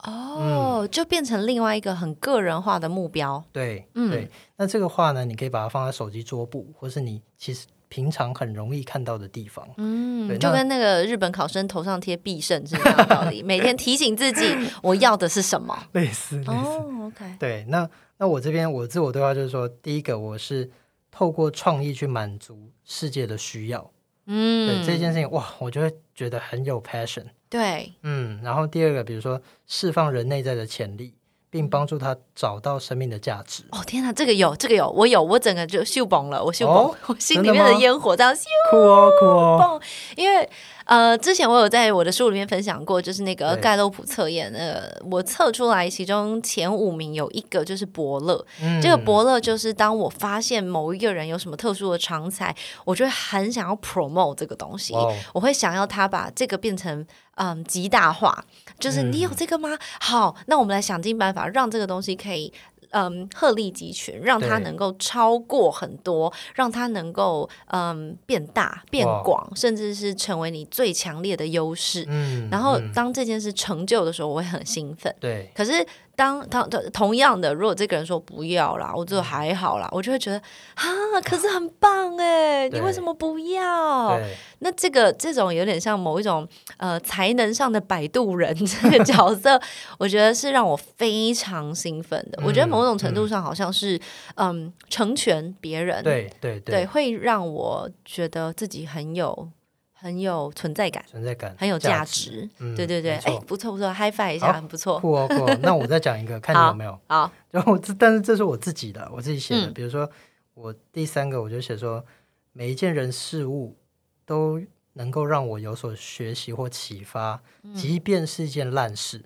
哦，就变成另外一个很个人化的目标。对，嗯对。那这个话呢，你可以把它放在手机桌布，或是你其实平常很容易看到的地方。嗯，就跟那个日本考生头上贴必胜是一样的道理，*laughs* 每天提醒自己我要的是什么。*laughs* 类似，类似。哦，OK，对，那那我这边我自我对话就是说，第一个我是透过创意去满足世界的需要。嗯，对这件事情，哇，我就会觉得很有 passion。对，嗯，然后第二个，比如说释放人内在的潜力，并帮助他找到生命的价值。哦天哪，这个有，这个有，我有，我整个就秀崩了，我秀崩，哦 *laughs* 我心里面的烟火这样咻酷哦，酷哦，因为呃，之前我有在我的书里面分享过，就是那个盖洛普测验，呃，我测出来其中前五名有一个就是伯乐，嗯这个伯乐就是当我发现某一个人有什么特殊的长才，我就会很想要 promote 这个东西，哦我会想要他把这个变成嗯极大化，就是嗯你有这个吗？好，那我们来想尽办法让这个东西可以。嗯，鹤立鸡群，让它能够超过很多，让它能够嗯变大、变广，甚至是成为你最强烈的优势。嗯然后嗯当这件事成就的时候，我会很兴奋。对，可是当当同同样的，如果这个人说不要啦，我就还好啦，我就会觉得啊，可是很棒哎，*laughs* 你为什么不要？那这个这种有点像某一种呃才能上的摆渡人 *laughs* 这个角色，我觉得是让我非常兴奋的。我觉得某种程度上好像是嗯。成全别人，对，对，对，会让我觉得自己很有很有存在感，存在感，很有价值。嗯对对对，哎不错不错，high five 一下，很不错。酷哦，酷哦。那我再讲一个，*laughs* 看你有没有。好，*laughs* 然后这，但是这是我自己的，我自己写的。嗯比如说，我第三个我就写说，每一件人事物都能够让我有所学习或启发，即便是一件烂事。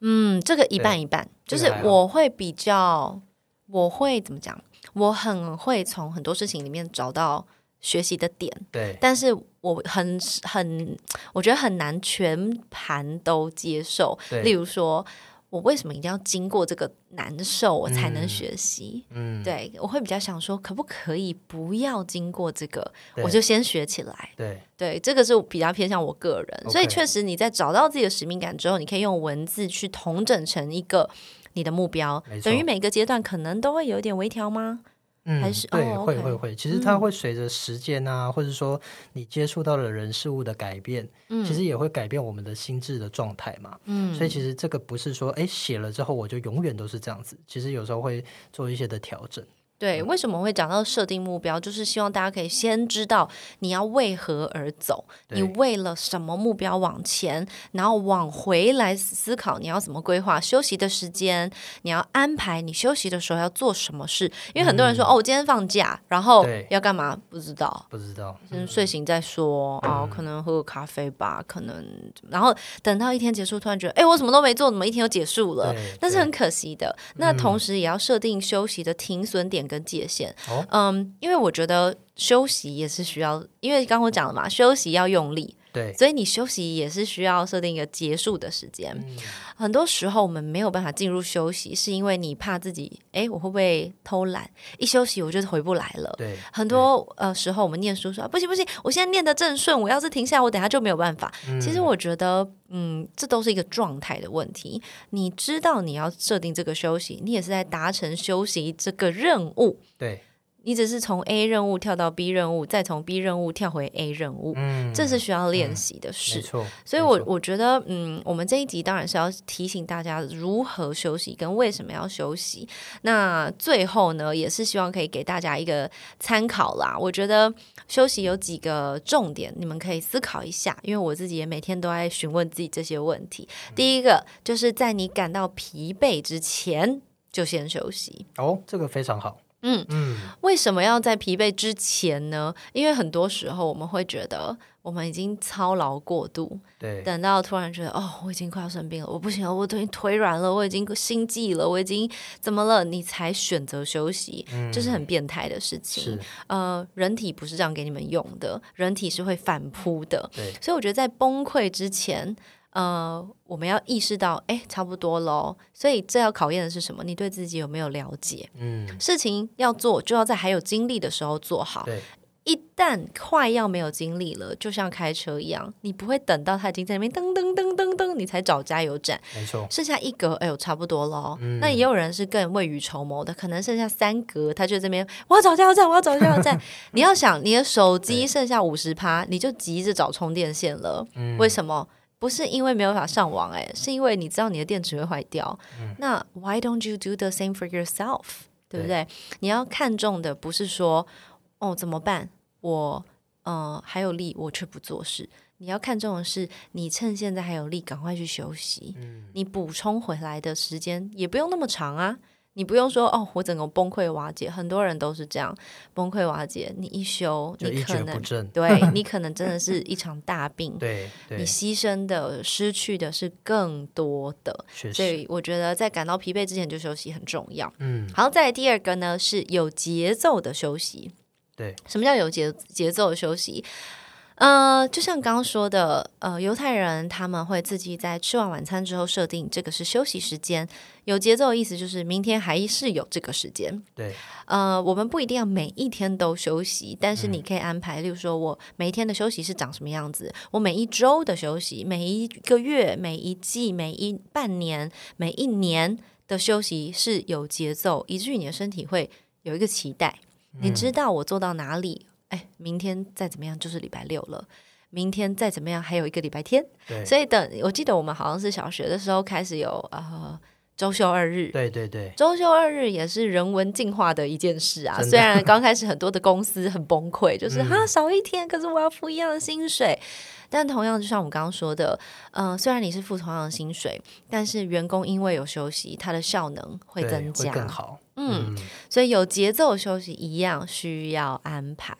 嗯，这个一半一半，就是我会比较，我会怎么讲？我很会从很多事情里面找到学习的点，对，但是我很很，我觉得很难全盘都接受。对。例如说，我为什么一定要经过这个难受，我才能嗯。学习？嗯，对，我会比较想说，可不可以不要经过这个，我就先学起来。对，对，这个是比较偏向我个人。所以确实你在找到自己的使命感之后，你可以用文字去统整成一个你的目标等于每个阶段可能都会有一点微调吗？嗯，还是对，哦会会会。其实它嗯会随着时间啊，或者说你接触到的人事物的改变，嗯，其实也会改变我们的心智的状态嘛。嗯，所以其实这个不是说，哎，写了之后我就永远都是这样子。其实有时候会做一些的调整。对，为什么会讲到设定目标？就是希望大家可以先知道你要为何而走，你为了什么目标往前，然后往回来思考你要怎么规划休息的时间，你要安排你休息的时候要做什么事。因为很多人说、哦，我今天放假，然后要干嘛？不知道。不知道，先睡醒再说啊、可能喝个咖啡吧，可能，然后等到一天结束，突然觉得，哎，我什么都没做，怎么一天就结束了？那是很可惜的。那同时也要设定休息的停损点跟界限。哦嗯，因为我觉得休息也是需要，因为刚刚我讲了嘛，休息要用力，对，所以你休息也是需要设定一个结束的时间。嗯很多时候我们没有办法进入休息，是因为你怕自己，哎，我会不会偷懒？一休息我就回不来了。对，很多呃时候，我们念书说、啊不行不行，我现在念的正顺，我要是停下来，我等下就没有办法。嗯其实我觉得，嗯，这都是一个状态的问题。你知道你要设定这个休息，你也是在达成休息这个任务。对，你只是从 A 任务跳到 B 任务，再从 B 任务跳回 A 任务，嗯，这是需要练习的事。所以我，我觉得，嗯，我们这一集当然是要提醒大家如何休息，跟为什么要休息。那最后呢，也是希望可以给大家一个参考啦。我觉得休息有几个重点，你们可以思考一下，因为我自己也每天都在询问自己这些问题。第一个就是在你感到疲惫之前，就先休息。哦，这个非常好。嗯嗯，为什么要在疲惫之前呢？因为很多时候我们会觉得我们已经操劳过度，对，等到突然觉得哦，我已经快要生病了，我不行了，我已经腿软了，我已经心悸了，我已经怎么了？你才选择休息，这是很变态的事情。是，呃，人体不是这样给你们用的，人体是会反扑的。对，所以我觉得在崩溃之前，呃，我们要意识到，哎，差不多喽。所以这要考验的是什么？你对自己有没有了解？嗯，事情要做，就要在还有精力的时候做好。对，一旦快要没有精力了，就像开车一样，你不会等到它已经在那边噔噔噔噔噔，你才找加油站。没错，剩下一格，哎呦，差不多喽。嗯那也有人是更未雨绸缪的，可能剩下三格，他就这边我要找加油站，我要找加油站。*laughs* 你要想，你的手机剩下五十趴，你就急着找充电线了。嗯为什么？不是因为没有办法上网、哎，是因为你知道你的电池会坏掉。嗯那 Why don't you do the same for yourself？对不对？你要看重的不是说哦怎么办，我呃还有力，我却不做事。你要看重的是，你趁现在还有力，赶快去休息。嗯你补充回来的时间也不用那么长啊。你不用说哦，我整个崩溃瓦解，很多人都是这样崩溃瓦解。你一休，你可能蹶不振，对你可能真的是一场大病，对对，你牺牲的、失去的是更多的。所以我觉得在感到疲惫之前就休息很重要。嗯，好，再来第二个呢是有节奏的休息。对，什么叫有节节奏的休息？呃，就像刚刚说的，呃，犹太人他们会自己在吃完晚餐之后设定这个是休息时间。有节奏的意思就是明天还是有这个时间。对，呃，我们不一定要每一天都休息，但是你可以安排，例如说我每一天的休息是长什么样子，我每一周的休息，每一个月、每一季、每一半年、每一年的休息是有节奏，以至于你的身体会有一个期待，你知道我做到哪里，哎，明天再怎么样就是礼拜六了。明天再怎么样，还有一个礼拜天，对，所以等我记得我们好像是小学的时候开始有呃周休二日，对对对，周休二日也是人文进化的一件事啊。虽然刚开始很多的公司很崩溃，就 *laughs* 是嗯哈、少一天，可是我要付一样的薪水。但同样，就像我们刚刚说的，嗯、虽然你是付同样的薪水，但是员工因为有休息，他的效能会增加。更好，嗯，嗯，所以有节奏休息一样需要安排，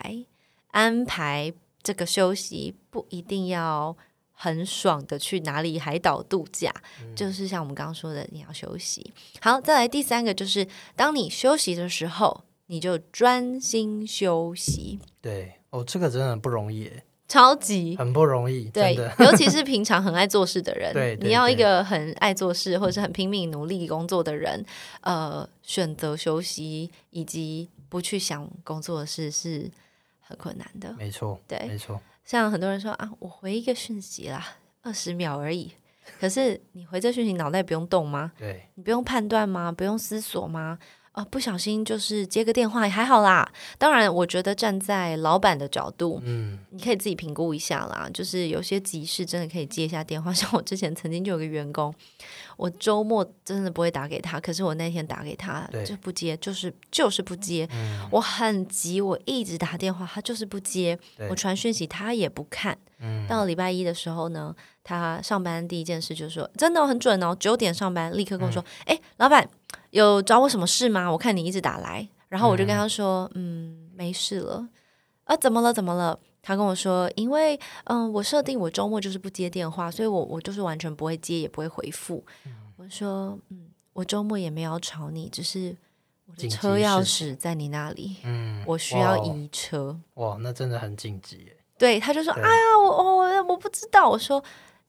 安排这个休息不一定要很爽的去哪里海岛度假，就是像我们刚刚说的，你要休息。好，再来第三个就是，当你休息的时候，你就专心休息，对，哦，这个真的很不容易耶，超级。很不容易，对，，*laughs* 尤其是平常很爱做事的人，你要一对个很爱做事或者是很拼命努力工作的人，呃，选择休息以及不去想工作的事是很困难的。没错，对没错，像很多人说啊，我回一个讯息啦，二十秒而已。可是你回这讯息，脑袋不用动吗？对，你不用判断吗？不用思索吗？啊、不小心就是接个电话也还好啦。当然，我觉得站在老板的角度，嗯，你可以自己评估一下啦。就是有些急事真的可以接一下电话。*laughs* 像我之前曾经就有个员工，我周末真的不会打给他，可是我那天打给他就不接，就是就是不接。嗯我很急，我一直打电话，他就是不接。我传讯息，他也不看。嗯，到礼拜一的时候呢，他上班第一件事就是说，真的、哦、很准哦，九点上班，立刻跟我说，哎、老板有找我什么事吗？我看你一直打来，然后我就跟他说，嗯，没事了。啊，怎么了？怎么了？他跟我说，因为嗯，我设定我周末就是不接电话，所以我我就是完全不会接，也不会回复。我说，嗯，我周末也没有要吵你，只是我的车钥匙在你那里，嗯，我需要移车。哇，那真的很紧急耶，对，他就说：“哎呀，我我我不知道。”我说：“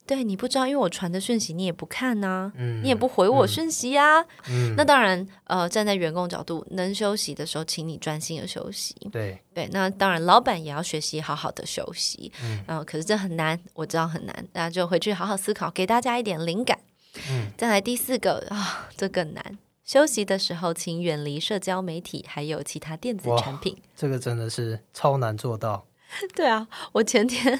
对你不知道，因为我传的讯息你也不看呐、嗯，你也不回我嗯讯息啊。嗯，那当然，呃，站在员工角度，能休息的时候，请你专心的休息。对，对，那当然，老板也要学习好好的休息。嗯嗯、可是这很难，我知道很难，大家就回去好好思考，给大家一点灵感。嗯，再来第四个啊，这更难。休息的时候，请远离社交媒体，还有其他电子产品。这个真的是超难做到，*laughs* 对啊，我前天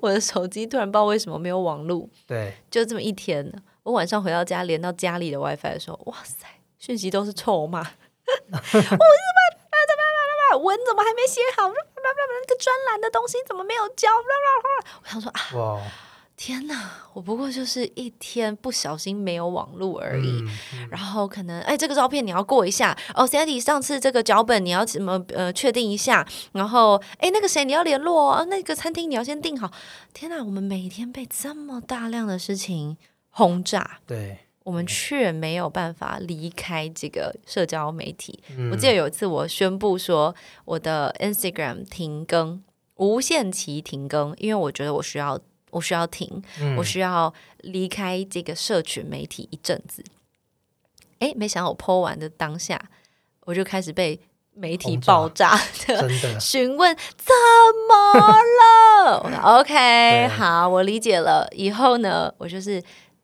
我的手机突然不知道为什么没有网路，对，就这么一天，我晚上回到家连到家里的 WiFi 的时候，哇塞，讯息都是臭骂，*laughs* 我是怎么怎么怎么文怎么还没写好？那个专栏的东西怎么没有交？我想说啊，哇，天哪，我不过就是一天不小心没有网络而已。嗯然后可能哎，这个照片你要过一下哦，Sandy 上次这个脚本你要怎么呃确定一下？然后哎，那个谁你要联络哦，那个餐厅你要先订好。天哪，我们每天被这么大量的事情轰炸，对，我们却没有办法离开这个社交媒体。嗯我记得有一次我宣布说我的 Instagram 停更，无限期停更，因为我觉得我需要我需要停，嗯我需要离开这个社群媒体一阵子。诶，没想到我 PO 完的当下，我就开始被媒体爆炸的 *laughs* *laughs* 询问怎么了我？*laughs* OK，好，我理解了。以后呢，我就是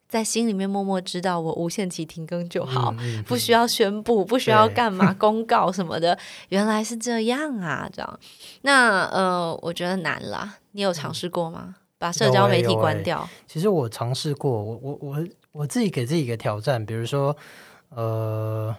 在心里面默默知道，我无限期停更就好，不需要宣布，不需要干嘛公告什么的。原来是这样啊，这样。那呃，我觉得难了。你有尝试过吗？把社交媒体有欸欸关掉？其实我尝试过，我我我我自己给自己一个挑战，比如说，呃，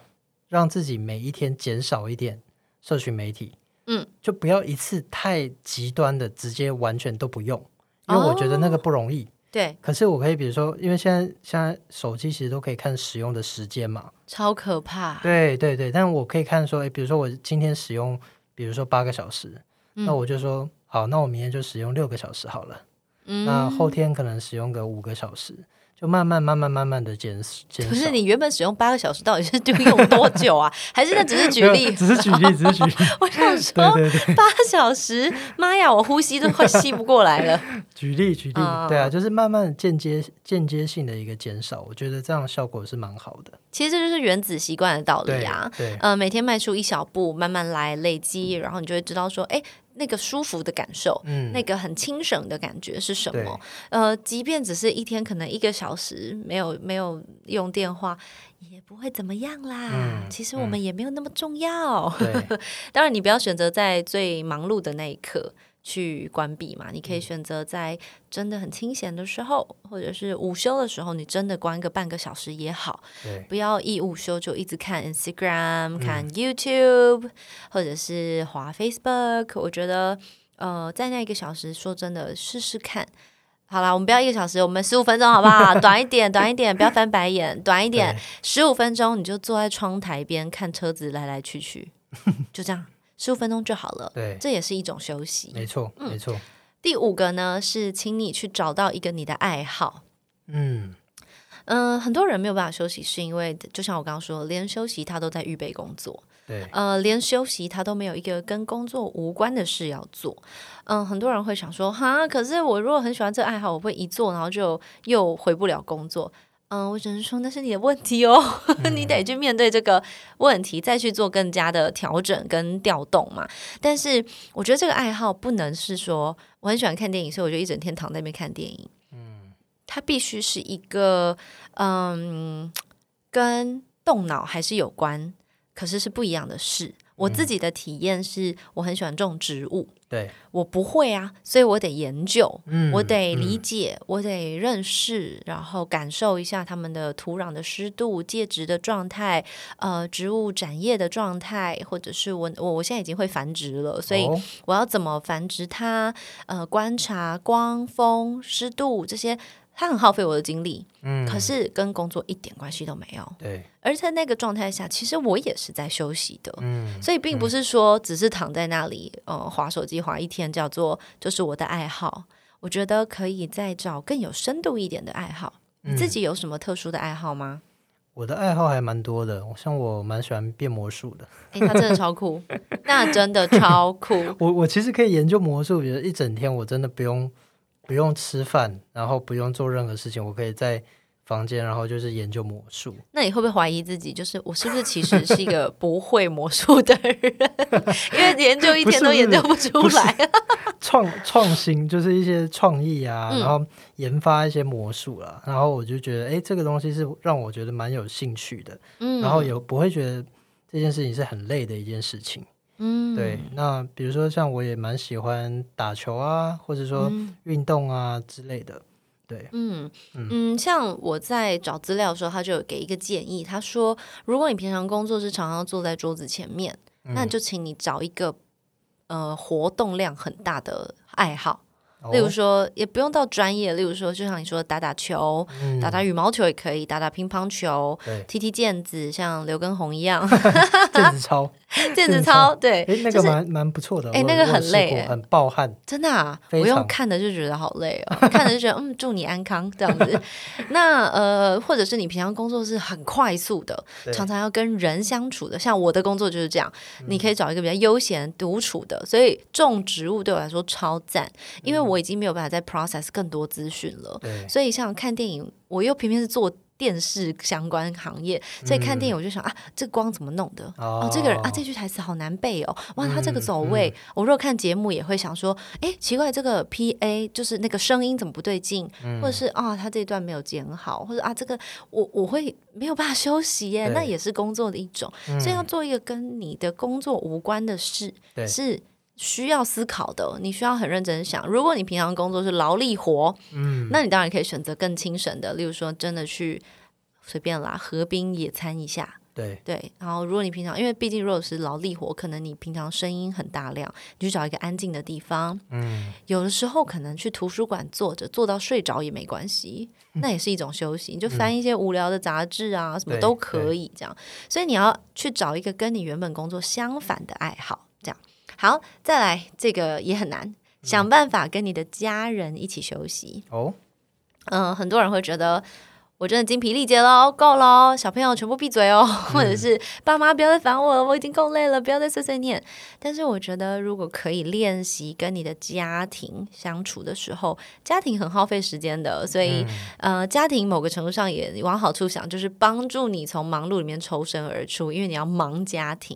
让自己每一天减少一点社群媒体，嗯，就不要一次太极端的直接完全都不用，因为我觉得那个不容易。对，可是我可以，比如说，因为现在现在手机其实都可以看使用的时间嘛，超可怕。对对对，但我可以看说，诶，比如说我今天使用，比如说八个小时，嗯那我就说好，那我明天就使用六个小时好了。嗯那后天可能使用个五个小时，就慢慢慢慢慢慢的减减少。可是你原本使用八个小时，到底是就用多久啊？*laughs* 还是那只是举例？只是举例，只是举例。*laughs* 我想 *laughs* 对说，八小时，妈呀，我呼吸都快吸不过来了。举例举例，嗯对啊，就是慢慢间接间接性的一个减少，我觉得这样效果是蛮好的。其实这就是原子习惯的道理对啊。对，呃，每天迈出一小步，慢慢来累积，然后你就会知道说，哎，那个舒服的感受，嗯，那个很清省的感觉是什么？呃，即便只是一天可能一个小时没有没有用电话，也不会怎么样啦。嗯其实我们也没有那么重要。对 *laughs* 当然，你不要选择在最忙碌的那一刻去关闭嘛，你可以嗯选择在真的很清闲的时候，或者是午休的时候，你真的关个半个小时也好，对不要一午休就一直看 Instagram、看嗯 YouTube，或者是滑 Facebook。我觉得，呃，在那一个小时，说真的，试试看。好啦，我们不要一个小时，我们十五分钟好不好？*laughs* 短一点，短一点，不要翻白眼，短一点，十五分钟你就坐在窗台边看车子来来去去，就这样，十五分钟就好了。对，这也是一种休息。没错没错。第五个呢，是请你去找到一个你的爱好。嗯，嗯、很多人没有办法休息，是因为就像我刚刚说，连休息他都在预备工作，对，呃，连休息他都没有一个跟工作无关的事要做。嗯、很多人会想说，哈，可是我如果很喜欢这个爱好，我会一做，然后就又回不了工作。嗯，我只能说那是你的问题哦，*laughs* 你得去面对这个问题，再去做更加的调整跟调动嘛。但是我觉得这个爱好不能是说我很喜欢看电影，所以我就一整天躺在那边看电影。嗯，它必须是一个嗯，跟动脑还是有关，可是是不一样的事。我自己的体验是我很喜欢种植物，对，我不会啊，所以我得研究，嗯我得理嗯解，我得认识，然后感受一下它们的土壤的湿度、介质的状态，呃，植物展叶的状态，或者是我我我现在已经会繁殖了，所以哦我要怎么繁殖它？呃，观察光、风、湿度这些，它很耗费我的精力，嗯，可是跟工作一点关系都没有。对，而在那个状态下，其实我也是在休息的。嗯，所以并不是说只是躺在那里，呃，划手机划一天，叫做就是我的爱好。我觉得可以再找更有深度一点的爱好。你自嗯己有什么特殊的爱好吗？我的爱好还蛮多的，像我蛮喜欢变魔术的。诶，他真的超酷，*laughs* 那真的超酷。我我其实可以研究魔术，比如一整天我真的不用不用吃饭，然后不用做任何事情，我可以在房间，然后就是研究魔术。那你会不会怀疑自己？就是我是不是其实是一个不会魔术的人？因为研究一天都研究不出来。创创新就是一些创意啊，嗯然后研发一些魔术啦，然后我就觉得，哎，这个东西是让我觉得蛮有兴趣的，嗯然后也不会觉得这件事情是很累的一件事情。嗯对，那比如说像我也蛮喜欢打球啊，或者说嗯运动啊之类的。对，嗯嗯嗯，像我在找资料的时候，他就有给一个建议，他说，如果你平常工作是常常坐在桌子前面，嗯那就请你找一个呃活动量很大的爱好。哦例如说，也不用到专业，例如说，就像你说打打球，嗯打打羽毛球也可以，打打乒乓球，踢踢毽子，像刘畊宏一样，*laughs* 毽子 *laughs* 操，毽子操，对，哎，那就是个蛮蛮不错的，我诶那个很累很暴汗，真的啊，非常我用看的就觉得好累哦，看的就觉得嗯，祝你安康这样子。*laughs* 那呃，或者是你平常工作是很快速的，常常要跟人相处的，像我的工作就是这样，你可以找一个比较悠闲独处的，所以种植物对我来说超赞，因为我已经没有办法再 process 更多资讯了。对，所以像看电影，我又偏偏是做电视相关行业，所以看电影我就想、啊，这个光怎么弄的？哦，这个人啊，这句台词好难背哦，哇，他这个走位，我如果看节目也会想说，哎，奇怪，这个 P A 就是那个声音怎么不对劲，或者是啊，他这一段没有剪好，或者啊，这个我我会没有办法休息耶，那也是工作的一种，所以要做一个跟你的工作无关的事，是。需要思考的，你需要很认真想。如果你平常工作是劳力活，嗯，那你当然可以选择更轻省的，例如说真的去随便啦，河滨野餐一下。对，对，然后如果你平常，因为毕竟如果是劳力活，可能你平常声音很大量，你去找一个安静的地方。嗯，有的时候可能去图书馆坐着，坐到睡着也没关系，那也是一种休息。你就翻一些无聊的杂志啊，什么都可以这样。所以你要去找一个跟你原本工作相反的爱好，这样。好，再来这个也很难，想办法跟你的家人一起休息。哦，嗯，很多人会觉得我真的精疲力竭喽，够喽，小朋友全部闭嘴哦，*laughs* 或者是爸妈不要再烦我了，我已经够累了，不要再碎碎念。但是我觉得，如果可以练习跟你的家庭相处的时候，家庭很耗费时间的，所以、呃，家庭某个程度上也往好处想，就是帮助你从忙碌里面抽身而出，因为你要忙家庭。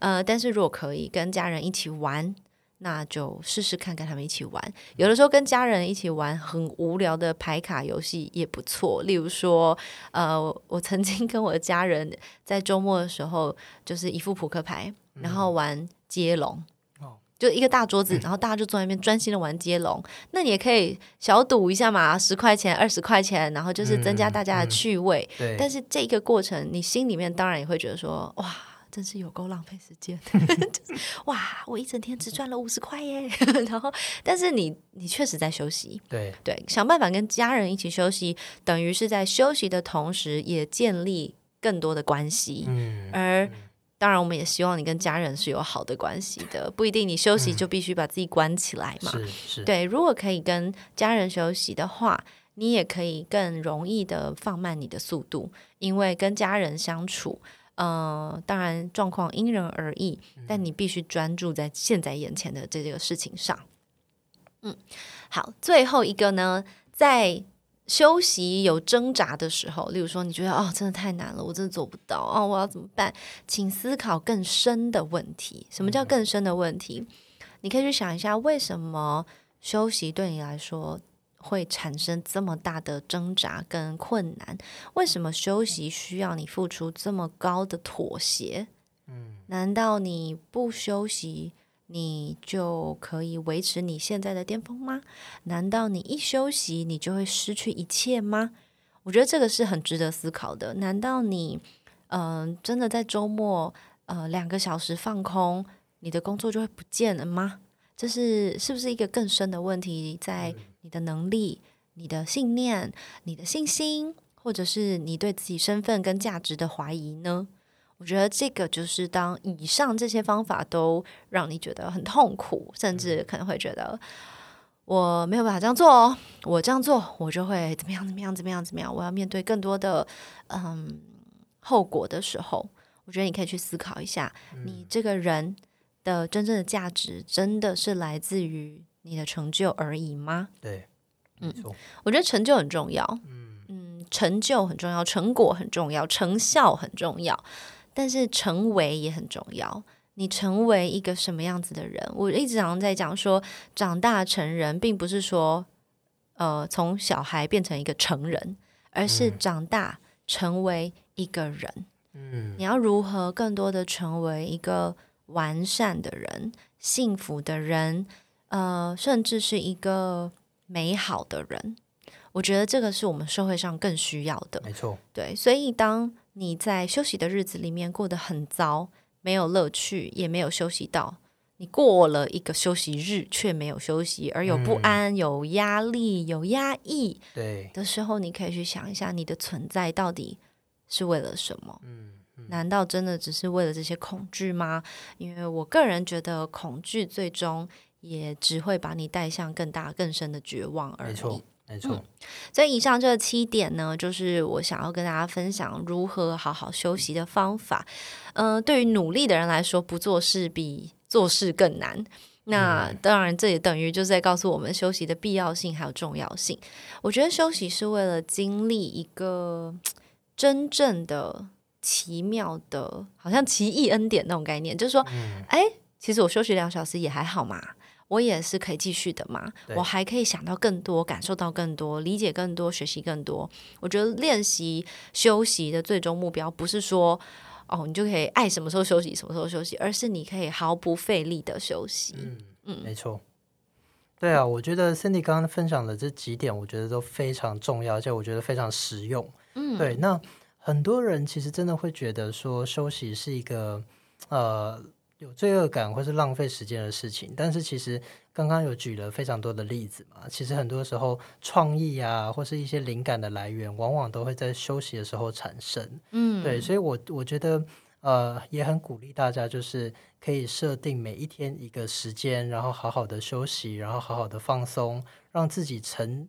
呃，但是如果可以跟家人一起玩，那就试试看跟他们一起玩。有的时候跟家人一起玩很无聊的牌卡游戏也不错，例如说，呃，我曾经跟我的家人在周末的时候，就是一副扑克牌，然后玩接龙。哦就一个大桌子，*laughs* 然后大家就坐在那边专心的玩接龙。那你也可以小赌一下嘛，十块钱、二十块钱，然后就是增加大家的趣味。对，但是这个过程，你心里面当然也会觉得说，哇，真是有够浪费时间，*laughs* 就是哇，我一整天只赚了五十块耶。*laughs* 然后，但是你你确实在休息，对，对，想办法跟家人一起休息，等于是在休息的同时，也建立更多的关系。嗯，而当然，我们也希望你跟家人是有好的关系的，不一定你休息就必须把自己关起来嘛。是是，对，如果可以跟家人休息的话，你也可以更容易的放慢你的速度，因为跟家人相处，呃，当然状况因人而异，但你必须专注在现在眼前的这个事情上。嗯，好，最后一个呢，在休息有挣扎的时候，例如说你觉得哦，真的太难了，我真的做不到哦，我要怎么办？请思考更深的问题。什么叫更深的问题？你可以去想一下，为什么休息对你来说会产生这么大的挣扎跟困难？为什么休息需要你付出这么高的妥协？嗯，难道你不休息，你就可以维持你现在的巅峰吗？难道你一休息，你就会失去一切吗？我觉得这个是很值得思考的。难道你，嗯、真的在周末，呃，两个小时放空，你的工作就会不见了吗？这是是不是一个更深的问题，在你的能力、你的信念、你的信心，或者是你对自己身份跟价值的怀疑呢？我觉得这个就是当以上这些方法都让你觉得很痛苦，甚至可能会觉得我没有办法这样做哦，我这样做我就会怎么样怎么样怎么样怎么样，我要面对更多的嗯后果的时候，我觉得你可以去思考一下，你这个人的真正的价值真的是来自于你的成就而已吗？对，嗯，我觉得成就很重要，嗯成就很重要，成果很重要，成效很重要，但是成为也很重要。你成为一个什么样子的人？我一直常常在讲说，长大成人，并不是说，呃，从小孩变成一个成人，而是长大成为一个人。嗯，你要如何更多的成为一个完善的人、幸福的人，呃，甚至是一个美好的人？我觉得这个是我们社会上更需要的。没错，对，所以当你在休息的日子里面过得很糟，没有乐趣，也没有休息到，你过了一个休息日却没有休息，而有不嗯安、有压力、有压抑对，的时候，你可以去想一下，你的存在到底是为了什么？嗯嗯难道真的只是为了这些恐惧吗？因为我个人觉得，恐惧最终也只会把你带向更大、更深的绝望而已。没错没错，所以以上这七点呢，就是我想要跟大家分享如何好好休息的方法。嗯、对于努力的人来说，不做事比做事更难。那当然，这也等于就是在告诉我们休息的必要性还有重要性。我觉得休息是为了经历一个真正的奇妙的，好像奇异恩典那种概念，就是说，嗯哎、其实我休息两小时也还好嘛，我也是可以继续的嘛，我还可以想到更多，感受到更多，理解更多，学习更多。我觉得练习休息的最终目标不是说。哦，你就可以爱什么时候休息什么时候休息，而是你可以毫不费力的休息。嗯嗯没错。对啊，我觉得 Cindy 刚刚分享的这几点，我觉得都非常重要，而且我觉得非常实用。嗯，对，那很多人其实真的会觉得说休息是一个呃有罪恶感或是浪费时间的事情，但是其实刚刚有举了非常多的例子嘛，其实很多时候创意啊或是一些灵感的来源，往往都会在休息的时候产生。嗯，对，所以我我觉得呃也很鼓励大家，就是可以设定每一天一个时间，然后好好的休息，然后好好的放松，让自己沉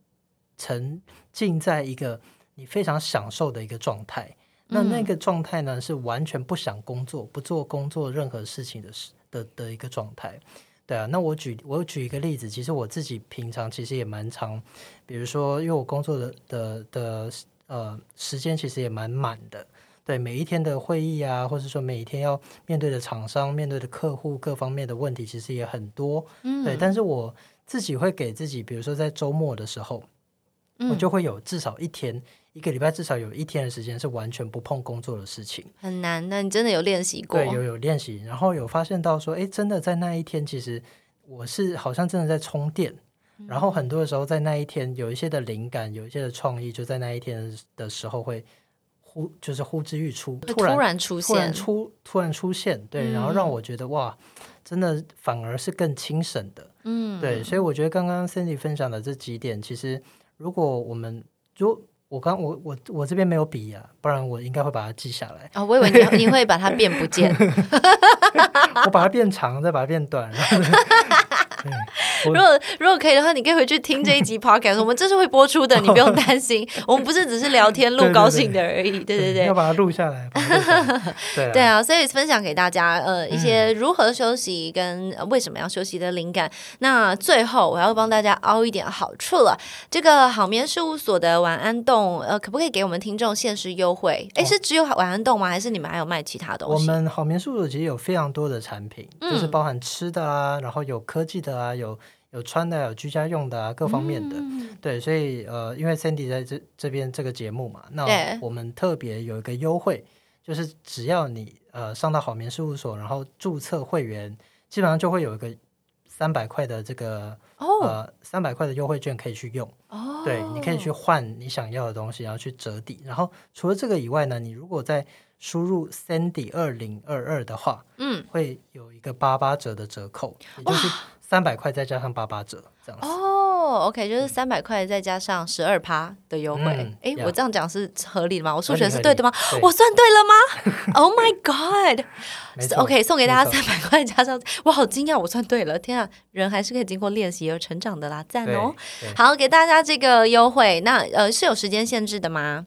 沉浸在一个你非常享受的一个状态。那那嗯个状态呢，是完全不想工作、不做工作任何事情的事的的一个状态。对啊，那我举我举一个例子，其实我自己平常其实也蛮常，比如说，因为我工作的的的呃时间其实也蛮满的，对每一天的会议啊，或者说每一天要面对的厂商、面对的客户各方面的问题，其实也很多。嗯对，但是我自己会给自己，比如说在周末的时候，我嗯就会有至少一天，一个礼拜至少有一天的时间是完全不碰工作的事情。很难。那你真的有练习过？对，有有练习，然后有发现到说，哎，真的在那一天，其实我是好像真的在充电。然后很多的时候，在那一天有一些的灵感，有一些的创意，就在那一天的时候会呼，就是呼之欲出，突然突然出突然现。出突然出现，对，然后让我觉得哇，真的反而是更清省的，嗯，对，所以我觉得刚刚 Cindy 分享的这几点，其实如果我们如我刚我我我这边没有笔啊，不然我应该会把它记下来。哦，我以为你你会把它变不见。*laughs* 我把它变长，再把它变短。*laughs* 如果如果可以的话，你可以回去听这一集 *laughs* podcast，我们这是会播出的，你不用担心。*laughs* 我们不是只是聊天录高兴的而已，对对对要。把它录下来。*laughs* 对啊，对啊，所以分享给大家，呃，一些如何休息跟、呃为什么要休息的灵感。那最后我要帮大家凹一点好处了，这个好眠事务所的晚安洞，呃，可不可以给我们听众限时优惠？哎，是只有晚安洞吗？还是你们还有卖其他东西？我们好眠事务所其实有非常多的产品，就是嗯包含吃的啊，然后有科技的啊，有有穿的啊，有居家用的啊，各方面的。嗯对，所以呃，因为 Sandy 在这这边这个节目嘛，那我们特别有一个优惠，就是只要你呃上到好眠事务所，然后注册会员，基本上就会有一个三百块的这个哦呃三百块的优惠券可以去用。哦，对，你可以去换你想要的东西，然后去折抵。然后除了这个以外呢，你如果再输入 Sandy 二零二二的话，嗯会有一个八八折的折扣，也就是三百块再加上八八折这样子。哦，OK，就是三百块再加上十二趴的优惠嗯。诶，我这样讲是合理的吗？我数学是对的吗？对我算对了吗？*laughs* Oh my god！OK，送给大家三百块加上，我好惊讶，我算对了！天啊，人还是可以经过练习而成长的啦，赞哦！好，给大家这个优惠，那呃是有时间限制的吗？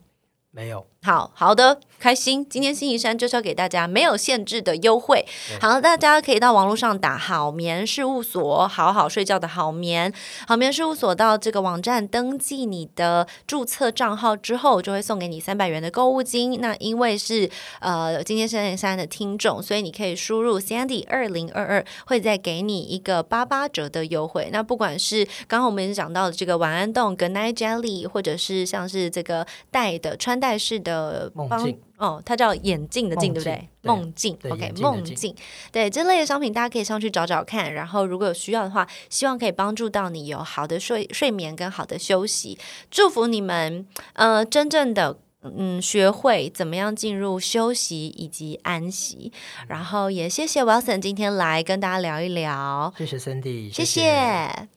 没有，好好的，开心。今天星期三就是要给大家没有限制的优惠。好，大家可以到网络上打“好眠事务所”，好好睡觉的好眠。好眠事务所到这个网站登记你的注册账号之后，就会送给你三百元的购物金。那因为是呃今天星期三的听众，所以你可以输入 Sandy 二零二二，会再给你一个八八折的优惠。那不管是刚刚我们也讲到的这个晚安冻、Good Night Jelly，或者是像是这个带的穿戴式的帮梦境哦，它叫眼镜的镜，对不对？梦梦境，OK，梦境，对这类的商品，大家可以上去找找看。然后如果有需要的话，希望可以帮助到你有好的睡睡眠跟好的休息。祝福你们，呃，真正的。嗯学会怎么样进入休息以及安息。然后也谢谢 Wilson 今天来跟大家聊一聊，谢谢 Cindy，谢谢